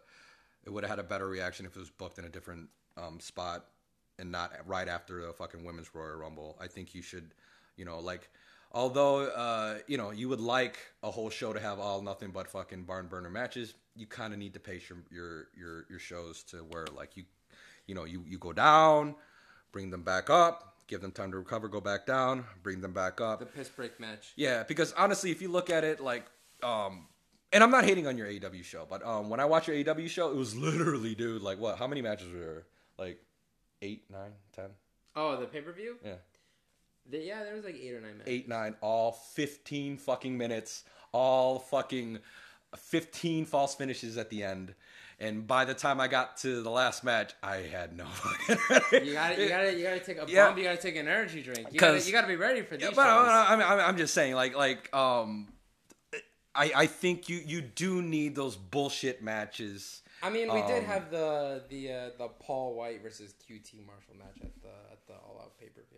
[SPEAKER 3] it would have had a better reaction if it was booked in a different um, spot. and not right after the fucking women's Royal Rumble. I think you should, you know, like although uh, you know you would like a whole show to have all nothing but fucking barn burner matches, you kind of need to pace your, your your your shows to where like you you know you you go down, bring them back up, give them time to recover, go back down, bring them back up.
[SPEAKER 1] The piss break match.
[SPEAKER 3] Yeah, because honestly, if you look at it like, um, and I'm not hating on your AEW show, but um, when I watch your AEW show, it was literally, dude, like what? How many matches were there? Like eight, nine, ten?
[SPEAKER 1] Oh, the pay per view.
[SPEAKER 3] Yeah,
[SPEAKER 1] Yeah, there was like eight or nine matches.
[SPEAKER 3] eight, nine, all fifteen fucking minutes, all fucking fifteen false finishes at the end. And by the time I got to the last match, I had no fucking.
[SPEAKER 1] You gotta, you gotta, you gotta take a
[SPEAKER 3] Yeah.
[SPEAKER 1] bump. You gotta take an energy drink. You gotta,
[SPEAKER 3] 'Cause-
[SPEAKER 1] you gotta be ready for these.
[SPEAKER 3] Yeah, but
[SPEAKER 1] shows.
[SPEAKER 3] I, I, I'm just saying, like, like, um, I, I think you, you do need those bullshit matches.
[SPEAKER 1] I mean, we did
[SPEAKER 3] um,
[SPEAKER 1] have the the uh, the Paul Wight versus QT Marshall match at the at the All Out pay per view.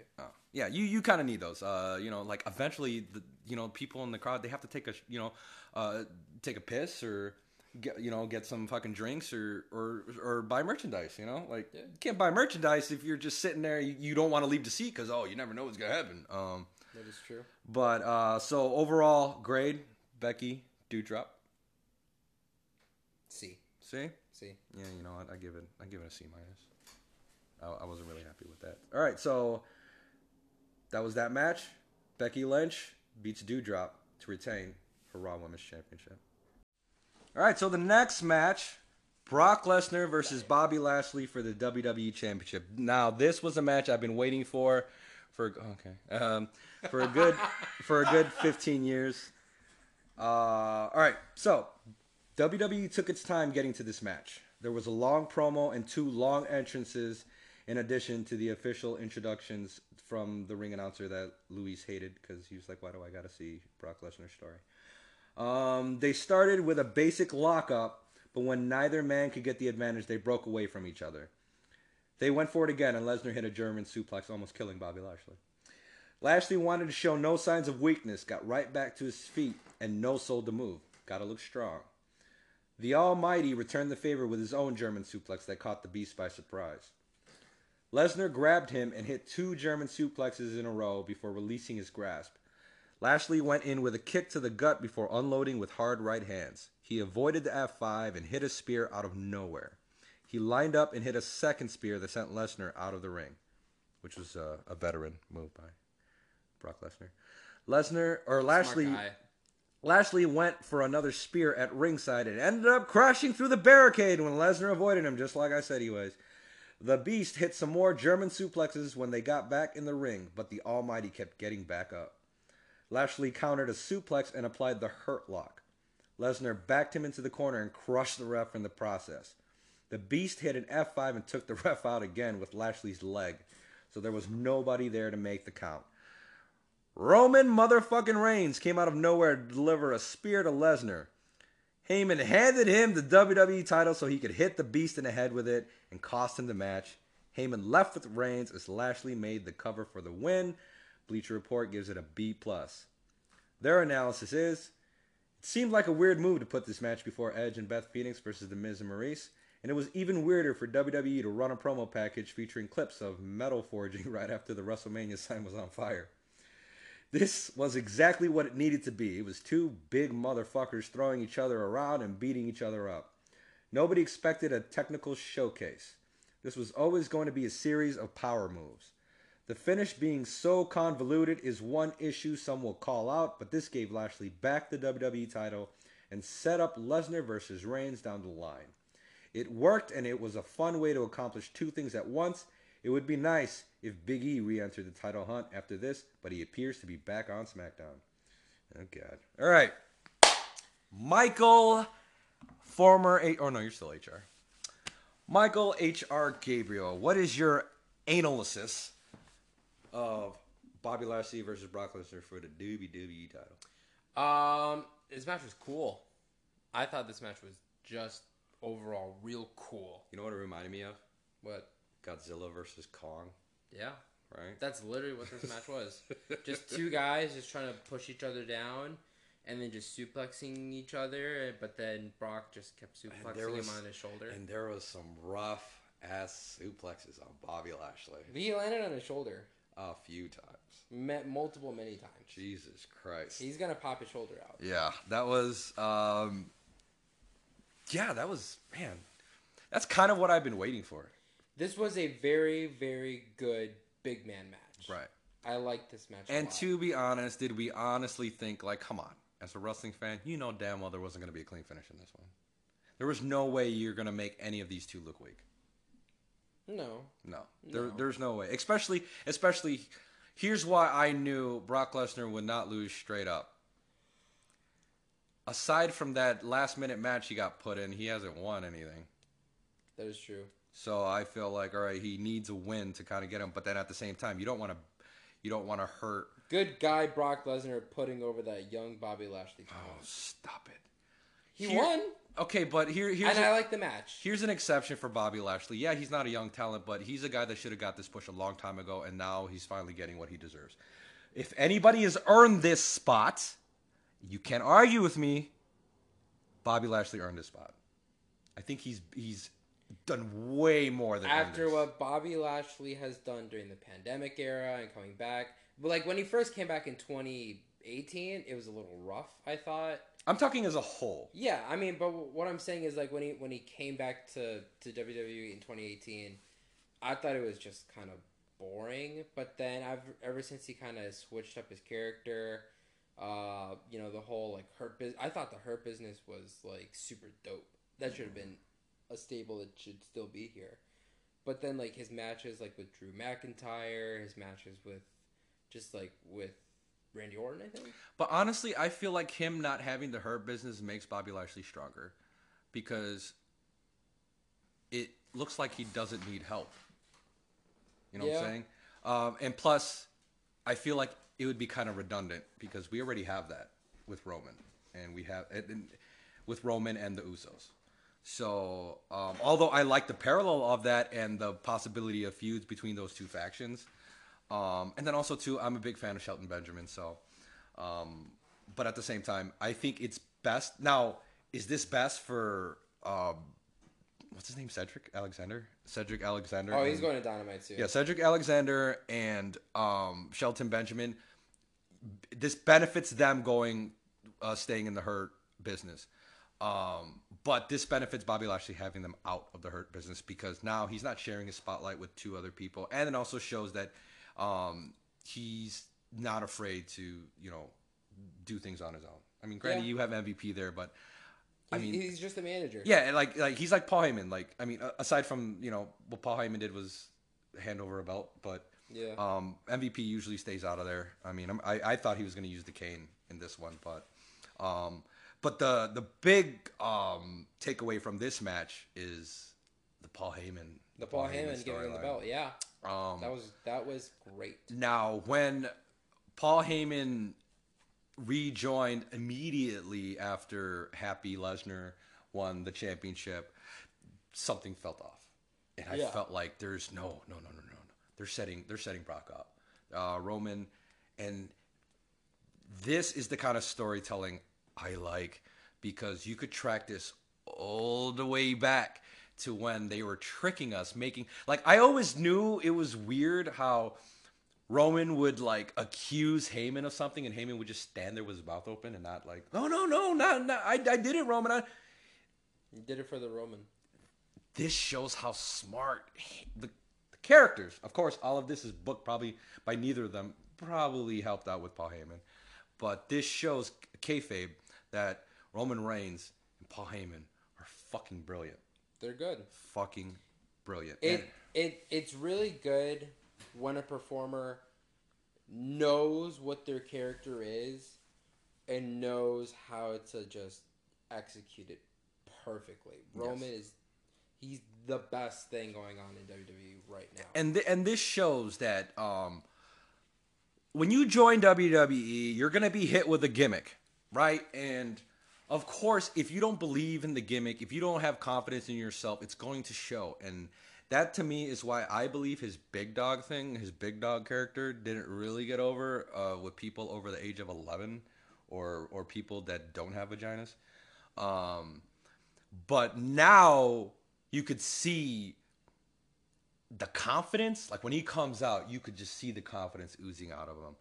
[SPEAKER 3] Yeah, you, you kind of need those. Uh, you know, like eventually, the you know people in the crowd they have to take a you know, uh, take a piss or get you know get some fucking drinks or or or buy merchandise. You know, like
[SPEAKER 1] Yeah.
[SPEAKER 3] you can't buy merchandise if you're just sitting there. You, you don't want to leave the seat because oh, you never know what's gonna happen. Um,
[SPEAKER 1] That is true.
[SPEAKER 3] but uh, so overall grade, Becky Doudrop.
[SPEAKER 1] C
[SPEAKER 3] C.
[SPEAKER 1] C.
[SPEAKER 3] Yeah, you know what? I give it. I give it a C minus. I, I wasn't really happy with that. All right, so that was that match. Becky Lynch beats Doudrop to retain her Raw Women's Championship. All right, so the next match, Brock Lesnar versus Bobby Lashley for the WWE Championship. Now, this was a match I've been waiting for for okay um, for a good for a good 15 years. Uh, all right, so WWE took its time getting to this match. There was a long promo and two long entrances, in addition to the official introductions from the ring announcer that Luis hated because he was like, "Why do I gotta see Brock Lesnar's story?" Um, they started with a basic lockup, but when neither man could get the advantage, they broke away from each other. They went for it again, and Lesnar hit a German suplex, almost killing Bobby Lashley. Lashley wanted to show no signs of weakness, got right back to his feet, and no sold the move. Gotta look strong. The Almighty returned the favor with his own German suplex that caught the Beast by surprise. Lesnar grabbed him and hit two German suplexes in a row before releasing his grasp. Lashley went in with a kick to the gut before unloading with hard right hands. He avoided the F5 and hit a spear out of nowhere. He lined up and hit a second spear that sent Lesnar out of the ring, which was uh, a veteran move by Brock Lesnar. Lesnar or Lashley Lashley went for another spear at ringside and ended up crashing through the barricade when Lesnar avoided him, just like I said he was. The Beast hit some more German suplexes when they got back in the ring, but the Almighty kept getting back up. Lashley countered a suplex and applied the Hurt Lock. Lesnar backed him into the corner and crushed the ref in the process. The Beast hit an F5 and took the ref out again with Lashley's leg, so there was nobody there to make the count. Roman motherfucking Reigns came out of nowhere to deliver a spear to Lesnar. Heyman handed him the WWE title so he could hit the Beast in the head with it and cost him the match. Heyman left with Reigns as Lashley made the cover for the win. Bleacher Report gives it a B plus. Their analysis is: it seemed like a weird move to put this match before Edge and Beth Phoenix versus The Miz and Maryse, and it was even weirder for WWE to run a promo package featuring clips of metal forging right after the WrestleMania sign was on fire. This was exactly what it needed to be. It was two big motherfuckers throwing each other around and beating each other up. Nobody expected a technical showcase. This was always going to be a series of power moves. The finish being so convoluted is one issue some will call out, but this gave Lashley back the WWE title and set up Lesnar versus Reigns down the line. It worked and it was a fun way to accomplish two things at once. It would be nice if Big E re entered the title hunt after this, but he appears to be back on SmackDown. Oh, God. All right. Michael, former. A- oh, no, you're still HR. Michael H.R. Gabriel, what is your analysis of Bobby Lashley versus Brock Lesnar for the WWE title?
[SPEAKER 1] Um, this match was cool. I thought this match was just overall real cool.
[SPEAKER 3] You know what it reminded me of?
[SPEAKER 1] What?
[SPEAKER 3] Godzilla versus Kong,
[SPEAKER 1] Yeah,
[SPEAKER 3] right?
[SPEAKER 1] that's literally what this match was. just two guys just trying to push each other down, and then just suplexing each other. But then Brock just kept suplexing
[SPEAKER 3] was-
[SPEAKER 1] him on his shoulder.
[SPEAKER 3] And there was some rough ass suplexes on Bobby Lashley
[SPEAKER 1] He landed on his shoulder,
[SPEAKER 3] a few times.
[SPEAKER 1] met multiple, many times.
[SPEAKER 3] Jesus Christ.
[SPEAKER 1] He's gonna pop his shoulder out.
[SPEAKER 3] Yeah, that was um Yeah, that was man. That's kind of what I've been waiting for.
[SPEAKER 1] This was a very, very good big man match.
[SPEAKER 3] Right.
[SPEAKER 1] I like this match.
[SPEAKER 3] And to be honest, did we honestly think like, come on, as a wrestling fan, you know damn well there wasn't going to be a clean finish in this one. There was no way you're going to make any of these two look weak.
[SPEAKER 1] no,
[SPEAKER 3] No, there,
[SPEAKER 1] No.
[SPEAKER 3] there's no way. Especially, especially, here's why I knew Brock Lesnar would not lose straight up. Aside from that last minute match he got put in, he hasn't won anything.
[SPEAKER 1] that is true.
[SPEAKER 3] So I feel like, all right, he needs a win to kind of get him. But then at the same time, you don't want to, you don't want to hurt.
[SPEAKER 1] Good guy Brock Lesnar putting over that young Bobby Lashley.
[SPEAKER 3] Oh, stop it.
[SPEAKER 1] he
[SPEAKER 3] here-
[SPEAKER 1] won,
[SPEAKER 3] Okay, but here, here's
[SPEAKER 1] and
[SPEAKER 3] a-
[SPEAKER 1] I like the match.
[SPEAKER 3] Here's an exception for Bobby Lashley. Yeah, he's not a young talent, but he's a guy that should have got this push a long time ago, and now he's finally getting what he deserves. If anybody has earned this spot, you can't argue with me. Bobby Lashley earned this spot. I think he's he's done way more than
[SPEAKER 1] After what Bobby Lashley has done during the pandemic era and coming back, but like when he first came back in 2018, it was a little rough. I thought.
[SPEAKER 3] I'm talking as a whole.
[SPEAKER 1] Yeah, I mean, but what I'm saying is like when he when he came back to to WWE in 2018, I thought it was just kind of boring. But then I've ever since he kind of switched up his character, uh, you know, the whole like hurt business. I thought the hurt business was like super dope. That should have been a stable that should still be here. But then like his matches like with Drew McIntyre, his matches with just like with Randy Orton, I think.
[SPEAKER 3] But honestly, I feel like him not having the hurt business makes Bobby Lashley stronger because it looks like he doesn't need help. You know what I'm saying? Um, and plus, I feel like it would be kind of redundant because we already have that with Roman, and we have and, and- with Roman and the Usos. So, um, although I like the parallel of that and the possibility of feuds between those two factions, um, and then also too, I'm a big fan of Shelton Benjamin. So, um, but at the same time, I think it's best. Now, is this best for um, what's his name? Cedric Alexander. Cedric Alexander.
[SPEAKER 1] Oh, he's
[SPEAKER 3] and-
[SPEAKER 1] going to Dynamite too.
[SPEAKER 3] yeah, Cedric Alexander and um, Shelton Benjamin. This benefits them going, uh, staying in the hurt business. Um, but this benefits Bobby Lashley having them out of the hurt business because now he's not sharing his spotlight with two other people, and it also shows that um, he's not afraid to, you know, do things on his own. I mean, granted,
[SPEAKER 1] Yeah.
[SPEAKER 3] you have MVP there, but I mean,
[SPEAKER 1] he's just a manager.
[SPEAKER 3] yeah, and like like he's like Paul Heyman. Like I mean, aside from you know what Paul Heyman did was hand over a belt, but
[SPEAKER 1] Yeah.
[SPEAKER 3] um, MVP usually stays out of there. I mean, I I thought he was going to use the cane in this one, but um, but the the big um takeaway from this match is the Paul Heyman
[SPEAKER 1] the Paul Heyman giving him the belt. Yeah,
[SPEAKER 3] Um,
[SPEAKER 1] that was that was great.
[SPEAKER 3] now, when Paul Heyman rejoined immediately after Happy Lesnar won the championship, something felt off, and I
[SPEAKER 1] Yeah.
[SPEAKER 3] felt like there's no, no, no, no, no, no. They're setting, they're setting Brock up, uh, Roman, and this is the kind of storytelling I like because you could track this all the way back to when they were tricking us, making like I always knew it was weird how Roman would like accuse Heyman of something, and Heyman would just stand there with his mouth open and not like, no, no, no, not, not I, I did it, Roman. I,
[SPEAKER 1] He did it for the Roman.
[SPEAKER 3] this shows how smart the, the characters. Of course, all of this is booked probably by neither of them. Probably helped out with Paul Heyman, but this shows kayfabe that Roman Reigns and Paul Heyman are fucking brilliant.
[SPEAKER 1] They're good.
[SPEAKER 3] Fucking brilliant.
[SPEAKER 1] It
[SPEAKER 3] And-
[SPEAKER 1] it it's really good when a performer knows what their character is and knows how to just execute it perfectly. Roman is he's the best thing going on in WWE right now.
[SPEAKER 3] and th- and this shows that um, when you join WWE, you're gonna be hit with a gimmick, right? And of course, if you don't believe in the gimmick, if you don't have confidence in yourself, it's going to show. And that to me is why I believe his big dog thing, his big dog character, didn't really get over uh, with people over the age of 11 or or people that don't have vaginas. Um, but now you could see the confidence, like when he comes out, you could just see the confidence oozing out of him.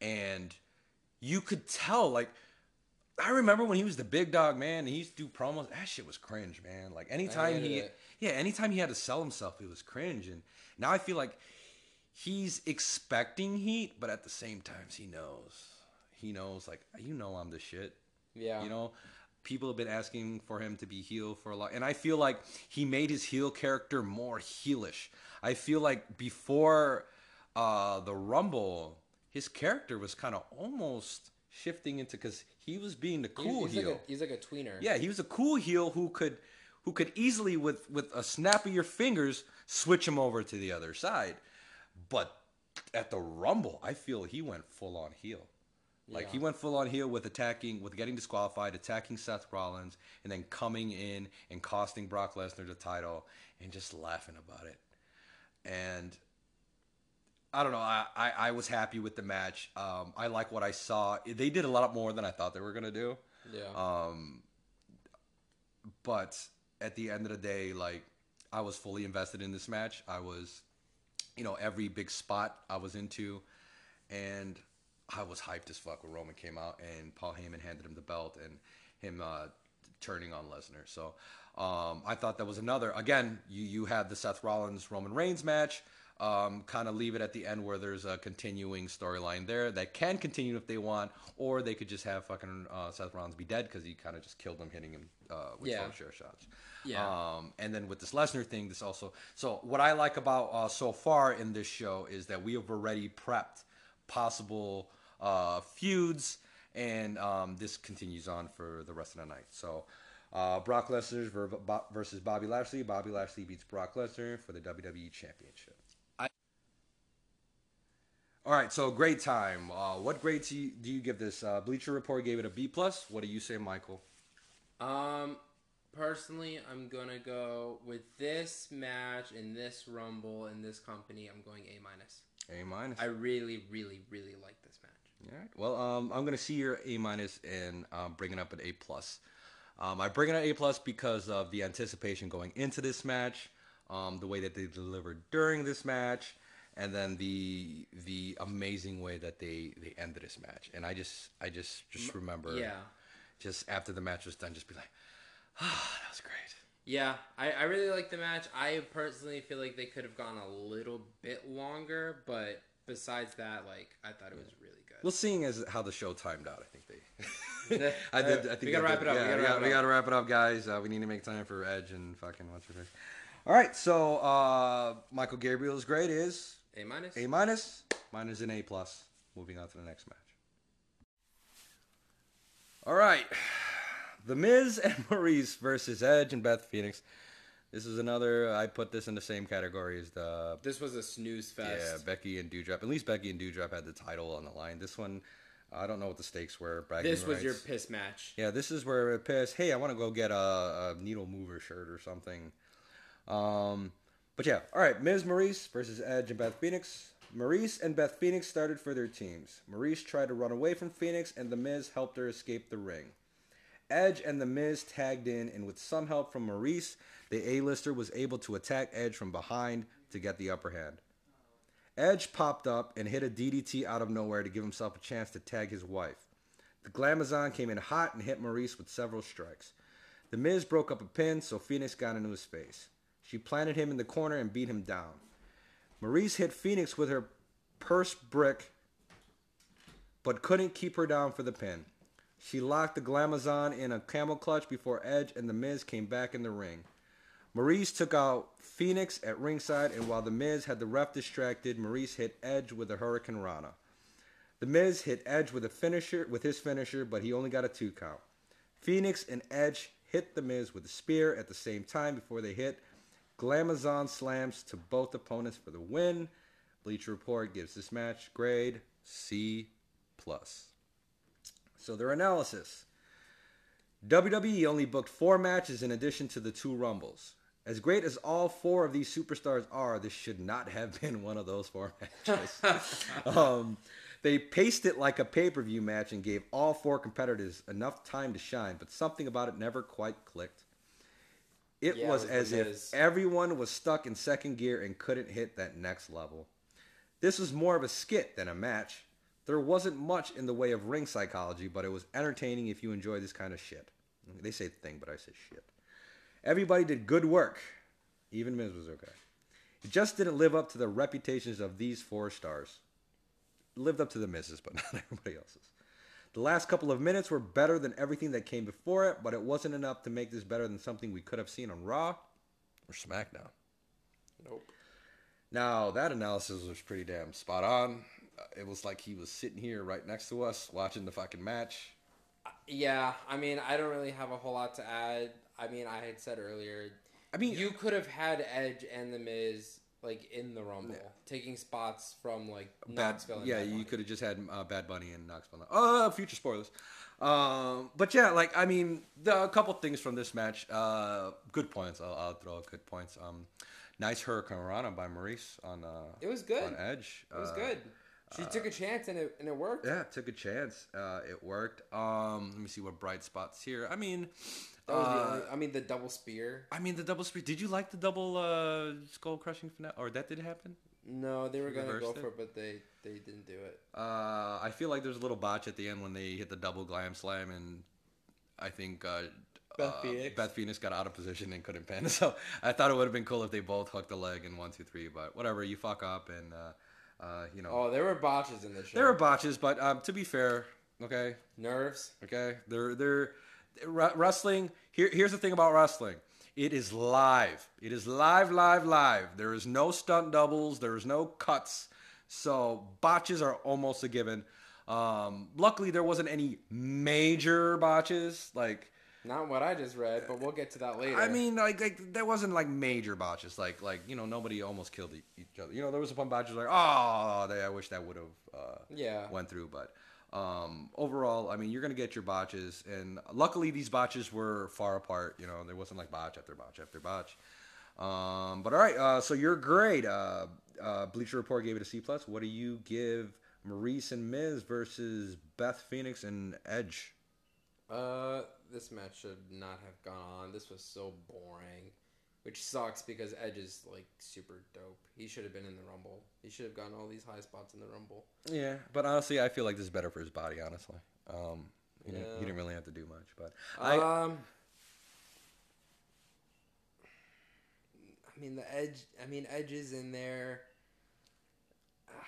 [SPEAKER 3] And you could tell, like, I remember when he was the big dog, man, and he used to do promos. That shit was cringe, man. Like anytime he,
[SPEAKER 1] it.
[SPEAKER 3] yeah, anytime he had to sell himself, it was cringe. And now I feel like he's expecting heat, but at the same time, he knows, he knows, like you know, I'm the shit.
[SPEAKER 1] Yeah.
[SPEAKER 3] You know, people have been asking for him to be heel for a lot, and I feel like he made his heel character more heelish. I feel like before uh, the Rumble, his character was kind of almost shifting into because he was being the cool
[SPEAKER 1] he's, he's
[SPEAKER 3] heel.
[SPEAKER 1] Like a, he's like a tweener.
[SPEAKER 3] yeah, he was a cool heel who could who could easily with with a snap of your fingers switch him over to the other side. But at the Rumble, I feel he went full on heel. Like
[SPEAKER 1] Yeah.
[SPEAKER 3] he went full on heel with attacking, with getting disqualified, attacking Seth Rollins, and then coming in and costing Brock Lesnar the title, and just laughing about it. And I don't know. I, I, I was happy with the match. Um, I like what I saw. They did a lot more than I thought they were gonna do.
[SPEAKER 1] Yeah.
[SPEAKER 3] Um, but at the end of the day, like I was fully invested in this match. I was, you know, every big spot I was into, and I was hyped as fuck when Roman came out and Paul Heyman handed him the belt and him uh, turning on Lesnar. So um, I thought that was another. Again, you you had the Seth Rollins Roman Reigns match. Um, kind of leave it at the end where there's a continuing storyline there that can continue if they want, or they could just have fucking uh, Seth Rollins be dead because he kind of just killed him, hitting him uh, with
[SPEAKER 1] Yeah.
[SPEAKER 3] share shots.
[SPEAKER 1] Yeah.
[SPEAKER 3] Um, and then with this Lesnar thing, this also. So what I like about uh, so far in this show is that we have already prepped possible uh, feuds, and um, this continues on for the rest of the night. So. Uh, Brock Lesnar versus Bobby Lashley. Bobby Lashley beats Brock Lesnar for the WWE Championship. All right, so great time. Uh, what grades do you, do you give this? Uh, Bleacher Report gave it a B plus. What do you say, Michael?
[SPEAKER 1] Um, personally, I'm gonna go with this match and this Rumble and this company. I'm going A minus.
[SPEAKER 3] A minus.
[SPEAKER 1] I really, really, really like this match.
[SPEAKER 3] All right. Well, um, I'm gonna see your A minus and um, bring it up an A plus. Um, I bring it an A plus because of the anticipation going into this match, um, the way that they delivered during this match, and then the the amazing way that they they ended this match. And I just I just just remember,
[SPEAKER 1] Yeah.
[SPEAKER 3] just after the match was done, just be like, ah, that was great.
[SPEAKER 1] Yeah, I, I really like the match. I personally feel like they could have gone a little bit longer, but besides that, like I thought it was really good.
[SPEAKER 3] Well, seeing as how the show timed out, I think they. I did. I think
[SPEAKER 1] we gotta wrap
[SPEAKER 3] did-
[SPEAKER 1] it up, we
[SPEAKER 3] Yeah,
[SPEAKER 1] gotta
[SPEAKER 3] yeah,
[SPEAKER 1] wrap it
[SPEAKER 3] we
[SPEAKER 1] up.
[SPEAKER 3] gotta wrap it up, guys. Uh, we need to make time for Edge and fucking what's her face. All right, so uh, Michael Gabriel's grade is
[SPEAKER 1] A minus.
[SPEAKER 3] A minus. Mine is an A plus. Moving on to the next match. All right, The Miz and Maryse versus Edge and Beth Phoenix. This is another. I put this in the same category as the
[SPEAKER 1] This was a snooze fest.
[SPEAKER 3] yeah Becky and Doudrop. At least Becky and Doudrop had the title on the line. This one, I don't know what the stakes were. bragging
[SPEAKER 1] this was your piss match.
[SPEAKER 3] Yeah, this is where it pissed. Hey, I want to go get a, a needle mover shirt or something. Um, but yeah, all right. Miz Maryse versus Edge and Beth Phoenix. Maryse and Beth Phoenix started for their teams. Maryse tried to run away from Phoenix, and The Miz helped her escape the ring. Edge and The Miz tagged in, and with some help from Maryse, the A-lister was able to attack Edge from behind to get the upper hand. Edge popped up and hit a DDT out of nowhere to give himself a chance to tag his wife. The Glamazon came in hot and hit Maryse with several strikes. The Miz broke up a pin, so Phoenix got into his face. She planted him in the corner and beat him down. Maryse hit Phoenix with her purse brick, but couldn't keep her down for the pin. She locked the Glamazon in a camel clutch before Edge and The Miz came back in the ring. Maryse took out Phoenix at ringside, and while The Miz had the ref distracted, Maryse hit Edge with a Hurricanrana. The Miz hit Edge with a finisher with his finisher, but he only got a two count. Phoenix and Edge hit The Miz with a spear at the same time before they hit Glamazon slams to both opponents for the win. Bleacher Report gives this match grade C plus. So their analysis. WWE only booked four matches in addition to the two Rumbles. As great as all four of these superstars are, this should not have been one of those four matches. um, they paced it like a pay per view match and gave all four competitors enough time to shine, but something about it never quite clicked. It
[SPEAKER 1] Yeah, it
[SPEAKER 3] was
[SPEAKER 1] was
[SPEAKER 3] as if everyone was stuck in second gear and couldn't hit that next level. This was more of a skit than a match. There wasn't much in the way of ring psychology, but it was entertaining if you enjoy this kind of shit. They say thing, but I say shit. Everybody did good work. Even Miz was okay. It just didn't live up to the reputations of these four stars. It lived up to the misses, but not everybody else's. The last couple of minutes were better than everything that came before it, but it wasn't enough to make this better than something we could have seen on Raw or SmackDown.
[SPEAKER 1] Nope.
[SPEAKER 3] Now, that analysis was pretty damn spot on. It was like he was sitting here right next to us watching the fucking match.
[SPEAKER 1] Yeah, I mean, I don't really have a whole lot to add. I mean, I had said earlier,
[SPEAKER 3] I mean,
[SPEAKER 1] you could have had Edge and The Miz like in the Rumble,
[SPEAKER 3] Yeah.
[SPEAKER 1] taking spots from like
[SPEAKER 3] Bad, yeah,
[SPEAKER 1] Bad
[SPEAKER 3] you could have just had uh, Bad Bunny and Knoxville. Oh, future spoilers. Um, but yeah, like I mean, the, a couple things from this match. Uh, good points. I'll, I'll throw out good points. Um, nice Hurricanrana by Maryse on uh,
[SPEAKER 1] It was good.
[SPEAKER 3] on Edge.
[SPEAKER 1] It was
[SPEAKER 3] Uh,
[SPEAKER 1] good. She took a chance and it and it worked.
[SPEAKER 3] Yeah, took a chance. Uh, it worked. Um, let me see what bright spots here. I mean,
[SPEAKER 1] That was the
[SPEAKER 3] uh,
[SPEAKER 1] I mean, the double spear.
[SPEAKER 3] I mean the double spear. Did you like the double uh, skull crushing finale, or that did happen?
[SPEAKER 1] No, they were
[SPEAKER 3] She
[SPEAKER 1] gonna go
[SPEAKER 3] it?
[SPEAKER 1] for it, but they they didn't do it.
[SPEAKER 3] Uh, I feel like there's a little botch at the end when they hit the double glam slam, and I think uh,
[SPEAKER 1] Beth
[SPEAKER 3] uh,
[SPEAKER 1] Phoenix.
[SPEAKER 3] Beth Phoenix got out of position and couldn't pin. So I thought it would have been cool if they both hooked the leg in one, two, three. But whatever, you fuck up, and uh, uh, you know
[SPEAKER 1] Oh, there were botches in this show.
[SPEAKER 3] there were botches. But um, to be fair, okay,
[SPEAKER 1] nerves.
[SPEAKER 3] Okay, they're they're re- wrestling. Here, here's the thing about wrestling. It is live. It is live, live, live. There is no stunt doubles. There is no cuts. So botches are almost a given. Um, luckily, there wasn't any major botches. Like
[SPEAKER 1] Not what I just read, but we'll get to that later.
[SPEAKER 3] I mean, like, like there wasn't like major botches. Like like you know nobody almost killed each other. You know there was a some botches like oh, they, I wish that would have. Uh,
[SPEAKER 1] yeah.
[SPEAKER 3] went through. But um, overall, I mean, you're gonna get your botches, and luckily these botches were far apart. You know, there wasn't like botch after botch after botch. Um, but all right, uh, so your grade, uh, uh, Bleacher Report gave it a C plus. What do you give Maryse and Miz versus Beth Phoenix and Edge?
[SPEAKER 1] Uh, this match should not have gone on. This was so boring, which sucks because Edge is like super dope. He should have been in the Rumble. He should have gotten all these high spots in the Rumble.
[SPEAKER 3] Yeah, but honestly, I feel like this is better for his body. Honestly, um, he, didn't, he didn't really have to do much, but I.
[SPEAKER 1] um, I mean the Edge. I mean Edge is in there.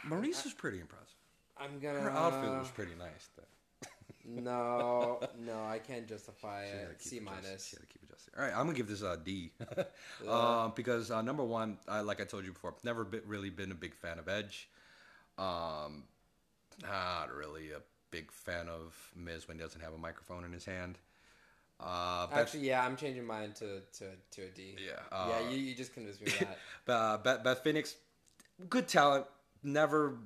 [SPEAKER 3] Maryse was pretty impressive.
[SPEAKER 1] I'm gonna.
[SPEAKER 3] Her outfit was pretty nice. Though.
[SPEAKER 1] No, no, I can't justify
[SPEAKER 3] She
[SPEAKER 1] it. C minus.
[SPEAKER 3] She gotta keep adjusting. All right, I'm gonna give this a D,
[SPEAKER 1] Yeah.
[SPEAKER 3] um, because uh, number one, I, like I told you before, I've never been, really been a big fan of Edge. Um, not really a big fan of Miz when he doesn't have a microphone in his hand. Uh,
[SPEAKER 1] Actually, yeah, I'm changing mine to to, to a D.
[SPEAKER 3] yeah,
[SPEAKER 1] yeah,
[SPEAKER 3] uh,
[SPEAKER 1] you, you just convinced me of that.
[SPEAKER 3] uh, Beth, Beth Phoenix, good talent. Never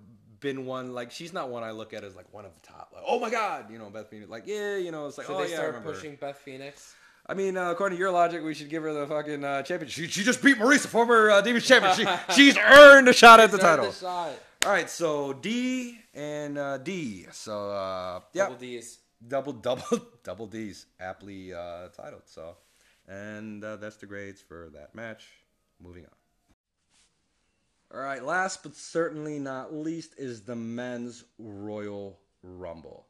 [SPEAKER 3] been one like she's not one I look at as like one of the top. Like, oh my god, you know Beth Phoenix. Like yeah, you know it's like
[SPEAKER 1] Should
[SPEAKER 3] oh
[SPEAKER 1] they
[SPEAKER 3] yeah, I
[SPEAKER 1] start
[SPEAKER 3] remember
[SPEAKER 1] pushing Beth Phoenix?
[SPEAKER 3] I mean, uh, according to your logic, we should give her the fucking uh, championship. She, she just beat Maryse, the former uh, Divas champion. She, she's earned a shot at the title.
[SPEAKER 1] The.
[SPEAKER 3] All right, so D and uh, D. So uh, yeah,
[SPEAKER 1] Double D's.
[SPEAKER 3] double double double D's aptly uh, titled. So, and uh, that's the grades for that match. Moving on. All right, last but certainly not least is the men's Royal Rumble.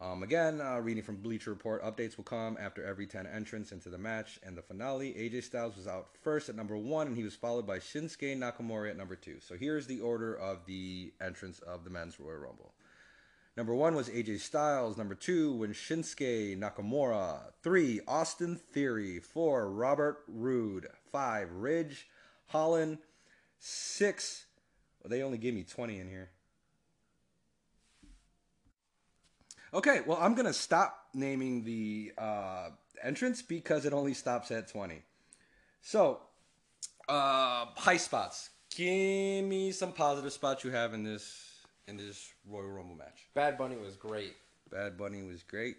[SPEAKER 3] Um, again, uh, reading from Bleacher Report, updates will come after every 10 entrants into the match and the finale. AJ Styles was out first at number one, and he was followed by Shinsuke Nakamura at number two. So here's the order of the entrance of the men's Royal Rumble. Number one was AJ Styles. Number two was Shinsuke Nakamura. Three, Austin Theory. Four, Robert Roode. Five, Ridge Holland. Six, well, they only gave me 20 in here. Okay, well, I'm going to stop naming the uh, entrance because it only stops at 20. So, uh, high spots. Give me some positive spots you have in this in this Royal Rumble match.
[SPEAKER 1] Bad Bunny was great.
[SPEAKER 3] Bad Bunny was great.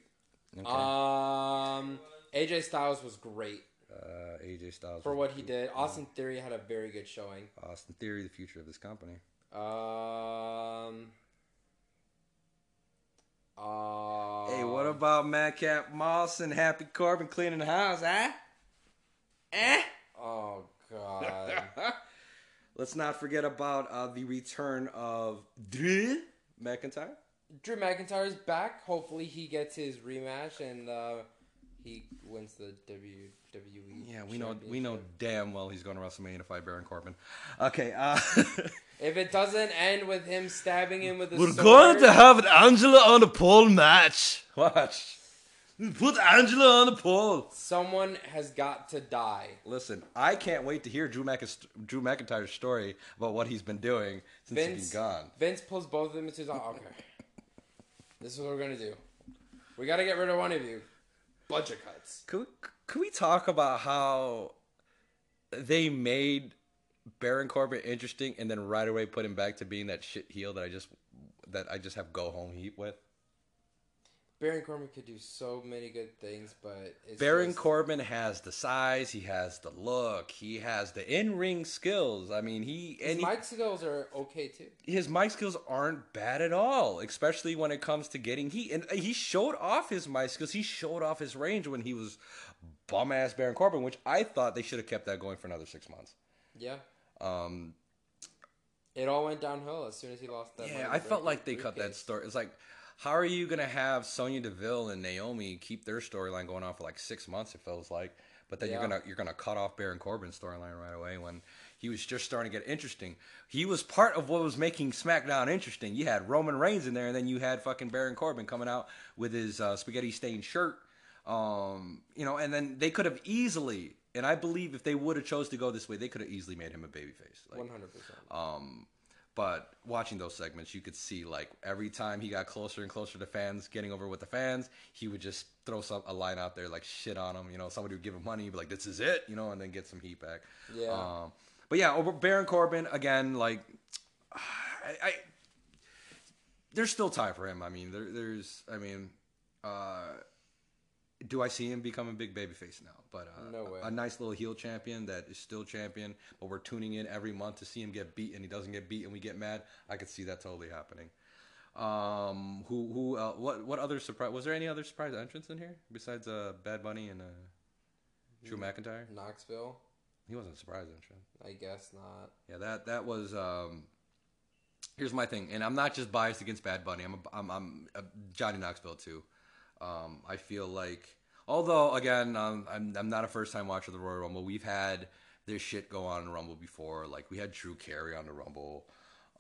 [SPEAKER 3] Okay.
[SPEAKER 1] Um, AJ Styles was great
[SPEAKER 3] Uh, AJ Styles
[SPEAKER 1] for what he did. Austin Theory had a very good showing.
[SPEAKER 3] Austin Theory, the future of this company.
[SPEAKER 1] Um. Uh,
[SPEAKER 3] hey, what about Madcap Moss and Happy Corbin cleaning the house, huh? Eh.
[SPEAKER 1] Oh god.
[SPEAKER 3] Let's not forget about uh, the return of Drew McIntyre.
[SPEAKER 1] Drew McIntyre is back. Hopefully he gets his rematch and uh, he wins the WWE.
[SPEAKER 3] Yeah, we know we know damn well he's going to WrestleMania to fight Baron Corbin. Okay, uh,
[SPEAKER 1] If it doesn't end with him stabbing him with a
[SPEAKER 3] we're
[SPEAKER 1] sword,
[SPEAKER 3] going to have an Angela on a pole match. Watch. Put Angela on the pole.
[SPEAKER 1] someone has got to die.
[SPEAKER 3] Listen, I can't wait to hear Drew, Mc- Drew McIntyre's story about what he's been doing since he's been gone.
[SPEAKER 1] Vince pulls both of them into his okay. This is what we're gonna do. We gotta get rid of one of you. Budget cuts.
[SPEAKER 3] Could could we talk about how they made Baron Corbin interesting and then right away put him back to being that shit heel that I just that I just have go home heat with?
[SPEAKER 1] Baron Corbin could do so many good things, but it's
[SPEAKER 3] Baron
[SPEAKER 1] just-
[SPEAKER 3] Corbin has the size, he has the look, he has the in-ring skills. I mean, he
[SPEAKER 1] His
[SPEAKER 3] and he-
[SPEAKER 1] mic skills are okay too.
[SPEAKER 3] his mic skills aren't bad at all, especially when it comes to getting heat. And he showed off his mic skills. He showed off his range when he was bum ass Baron Corbin, which I thought they should have kept that going for another six months.
[SPEAKER 1] Yeah.
[SPEAKER 3] Um,
[SPEAKER 1] It all went downhill as soon as he lost that.
[SPEAKER 3] yeah, I felt like they cut that story. It's like, how are you gonna have Sonya Deville and Naomi keep their storyline going on for like six months? It feels like, but then you're gonna you're gonna cut off Baron Corbin's storyline right away when he was just starting to get interesting. He was part of what was making SmackDown interesting. You had Roman Reigns in there, and then you had fucking Baron Corbin coming out with his uh, spaghetti stained shirt. Um, you know, and then they could have easily, and I believe if they would have chose to go this way, they could have easily made him a babyface.
[SPEAKER 1] One hundred percent.
[SPEAKER 3] But watching those segments, you could see like every time he got closer and closer to fans, getting over with the fans, he would just throw some a line out there like shit on them. You know, somebody would give him money, be like, "This is it," you know, and then get some heat back.
[SPEAKER 1] Yeah.
[SPEAKER 3] Um, but yeah, over Baron Corbin again, like, I, I there's still time for him. I mean, there, there's, I mean, uh, do I see him become a big babyface now? But uh,
[SPEAKER 1] No way.
[SPEAKER 3] a nice little heel champion that is still champion, but we're tuning in every month to see him get beat, and he doesn't get beat, and we get mad. I could see that totally happening. Um, who, who, uh, what, what other surprise? Was there any other surprise entrance in here besides uh, Bad Bunny and uh, Drew McIntyre?
[SPEAKER 1] Knoxville.
[SPEAKER 3] He wasn't a surprise entrance.
[SPEAKER 1] I guess not.
[SPEAKER 3] Yeah, that that was. Um, here's my thing, and I'm not just biased against Bad Bunny. I'm a, I'm, I'm a Johnny Knoxville too. Um, I feel like, although again, um, I'm I'm not a first time watcher of the Royal Rumble. We've had this shit go on in Rumble before. Like we had Drew Carey on the Rumble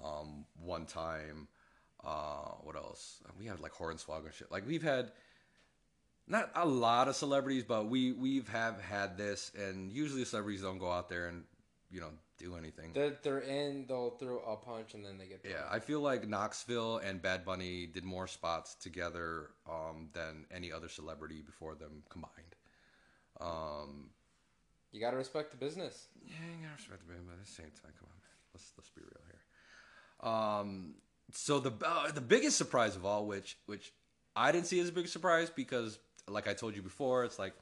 [SPEAKER 3] um, one time. Uh, what else? We had like Hornswoggle and shit. Like we've had not a lot of celebrities, but we we've have had this, and usually celebrities don't go out there and you know do anything.
[SPEAKER 1] They're, they're in. They'll throw a punch and then they get.
[SPEAKER 3] Yeah, I feel like Knoxville and Bad Bunny did more spots together um, than any other celebrity before them combined. Um,
[SPEAKER 1] You gotta respect the business.
[SPEAKER 3] yeah, you gotta respect the business. but at the same time, come on, man. Let's let's be real here. Um, so the uh, the biggest surprise of all, which which I didn't see as a big surprise because, like I told you before, it's like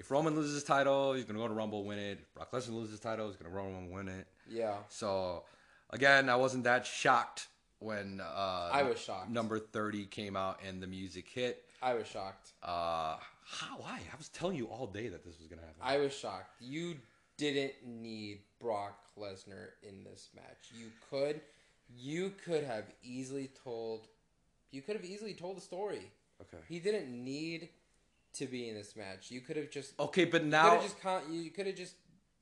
[SPEAKER 3] if Roman loses his title, he's gonna go to Rumble win it. If Brock Lesnar loses his title, he's gonna Rumble win it.
[SPEAKER 1] Yeah.
[SPEAKER 3] So again, I wasn't that shocked when uh,
[SPEAKER 1] I was shocked.
[SPEAKER 3] Number thirty came out and the music hit.
[SPEAKER 1] I was shocked.
[SPEAKER 3] Uh, how? Why? I was telling you all day that this was gonna happen.
[SPEAKER 1] I was shocked. You didn't need Brock Lesnar in this match. You could, you could have easily told, you could have easily told the story.
[SPEAKER 3] okay.
[SPEAKER 1] He didn't need to be in this match. You could have just,
[SPEAKER 3] Okay, but
[SPEAKER 1] could
[SPEAKER 3] now
[SPEAKER 1] have just, you could have just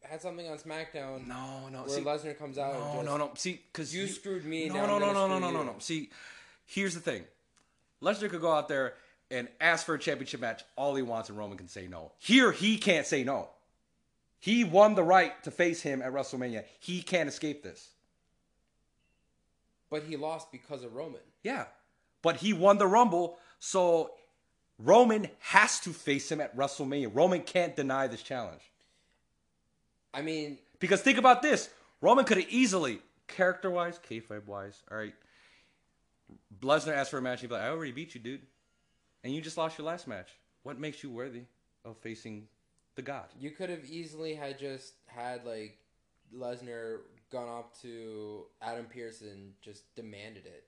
[SPEAKER 1] had something on SmackDown
[SPEAKER 3] no, no,
[SPEAKER 1] where
[SPEAKER 3] see,
[SPEAKER 1] Lesnar comes out.
[SPEAKER 3] no,
[SPEAKER 1] and just,
[SPEAKER 3] no, no. See, because
[SPEAKER 1] You screwed me.
[SPEAKER 3] No, no, no, no, no, no, no, no. See, here's the thing. Lesnar could go out there and ask for a championship match all he wants, and Roman can say no. Here, he can't say no. He won the right to face him at WrestleMania. He can't escape this.
[SPEAKER 1] But he lost because of Roman.
[SPEAKER 3] Yeah. But he won the Rumble, so Roman has to face him at WrestleMania. Roman can't deny this challenge.
[SPEAKER 1] I mean,
[SPEAKER 3] Because think about this Roman could have easily, character wise, kayfabe wise, all right. Lesnar asked for a match. He'd be like, I already beat you, dude. And you just lost your last match. What makes you worthy of facing the God?
[SPEAKER 1] You could have easily had just had like Lesnar gone up to Adam Pearce and just demanded it.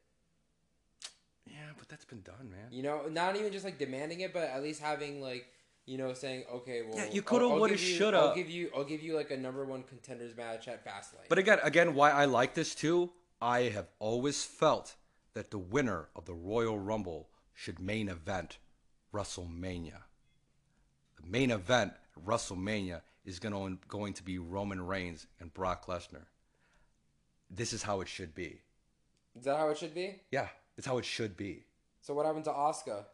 [SPEAKER 3] Yeah, but that's been done, man.
[SPEAKER 1] You know, not even just like demanding it, but at least having like you know, saying, okay, well,
[SPEAKER 3] Yeah, you coulda,
[SPEAKER 1] I'll- I'll
[SPEAKER 3] woulda, shoulda.
[SPEAKER 1] I'll give you, I'll give you like a number one contenders match at Fastlane.
[SPEAKER 3] But again, again, why I like this too, I have always felt that the winner of the Royal Rumble should main event WrestleMania. The main event at WrestleMania is going to, going to be Roman Reigns and Brock Lesnar. This is how it should be.
[SPEAKER 1] is that how it should be?
[SPEAKER 3] Yeah, it's how it should be.
[SPEAKER 1] So what happened to Oscar?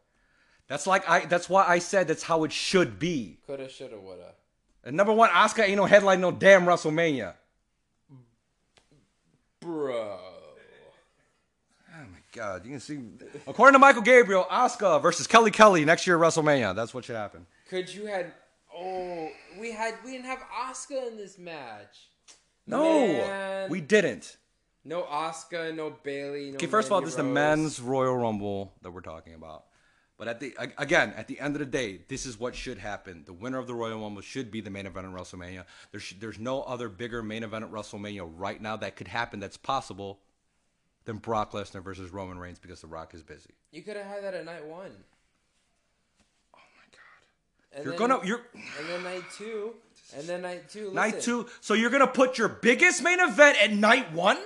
[SPEAKER 3] That's like I. That's why I said that's how it should be.
[SPEAKER 1] Coulda, shoulda, woulda.
[SPEAKER 3] And number one, Oscar ain't no headline, no damn WrestleMania.
[SPEAKER 1] Bro.
[SPEAKER 3] Oh my God! You can see, according to Michael Gabriel, Oscar versus Kelly Kelly next year at WrestleMania. That's what should happen.
[SPEAKER 1] Could you had? Oh, we had we didn't have Oscar in this match.
[SPEAKER 3] No,
[SPEAKER 1] Man.
[SPEAKER 3] we didn't.
[SPEAKER 1] No Oscar, no Bayley. No
[SPEAKER 3] Okay, first of all,
[SPEAKER 1] Mandy
[SPEAKER 3] this is the
[SPEAKER 1] Rose.
[SPEAKER 3] men's Royal Rumble that we're talking about. But at the again, at the end of the day, this is what should happen. The winner of the Royal Rumble should be the main event at WrestleMania. There's there's no other bigger main event at WrestleMania right now that could happen that's possible than Brock Lesnar versus Roman Reigns because The Rock is busy.
[SPEAKER 1] You could have had that at night one.
[SPEAKER 3] Oh my God!
[SPEAKER 1] And
[SPEAKER 3] You're
[SPEAKER 1] then,
[SPEAKER 3] gonna you're
[SPEAKER 1] And then night two. And then night two.
[SPEAKER 3] night two. So you're gonna put your biggest main event at night one?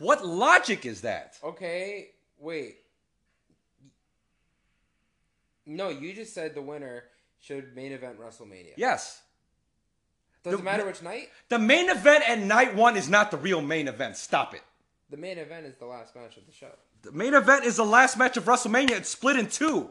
[SPEAKER 3] What logic is that?
[SPEAKER 1] Okay, wait. No, you just said the winner should main event WrestleMania.
[SPEAKER 3] Yes.
[SPEAKER 1] Doesn't
[SPEAKER 3] the-
[SPEAKER 1] matter which night.
[SPEAKER 3] The main event at night one is not the real main event. Stop it.
[SPEAKER 1] The main event is the last match of the show.
[SPEAKER 3] The main event is the last match of WrestleMania. It's split in two.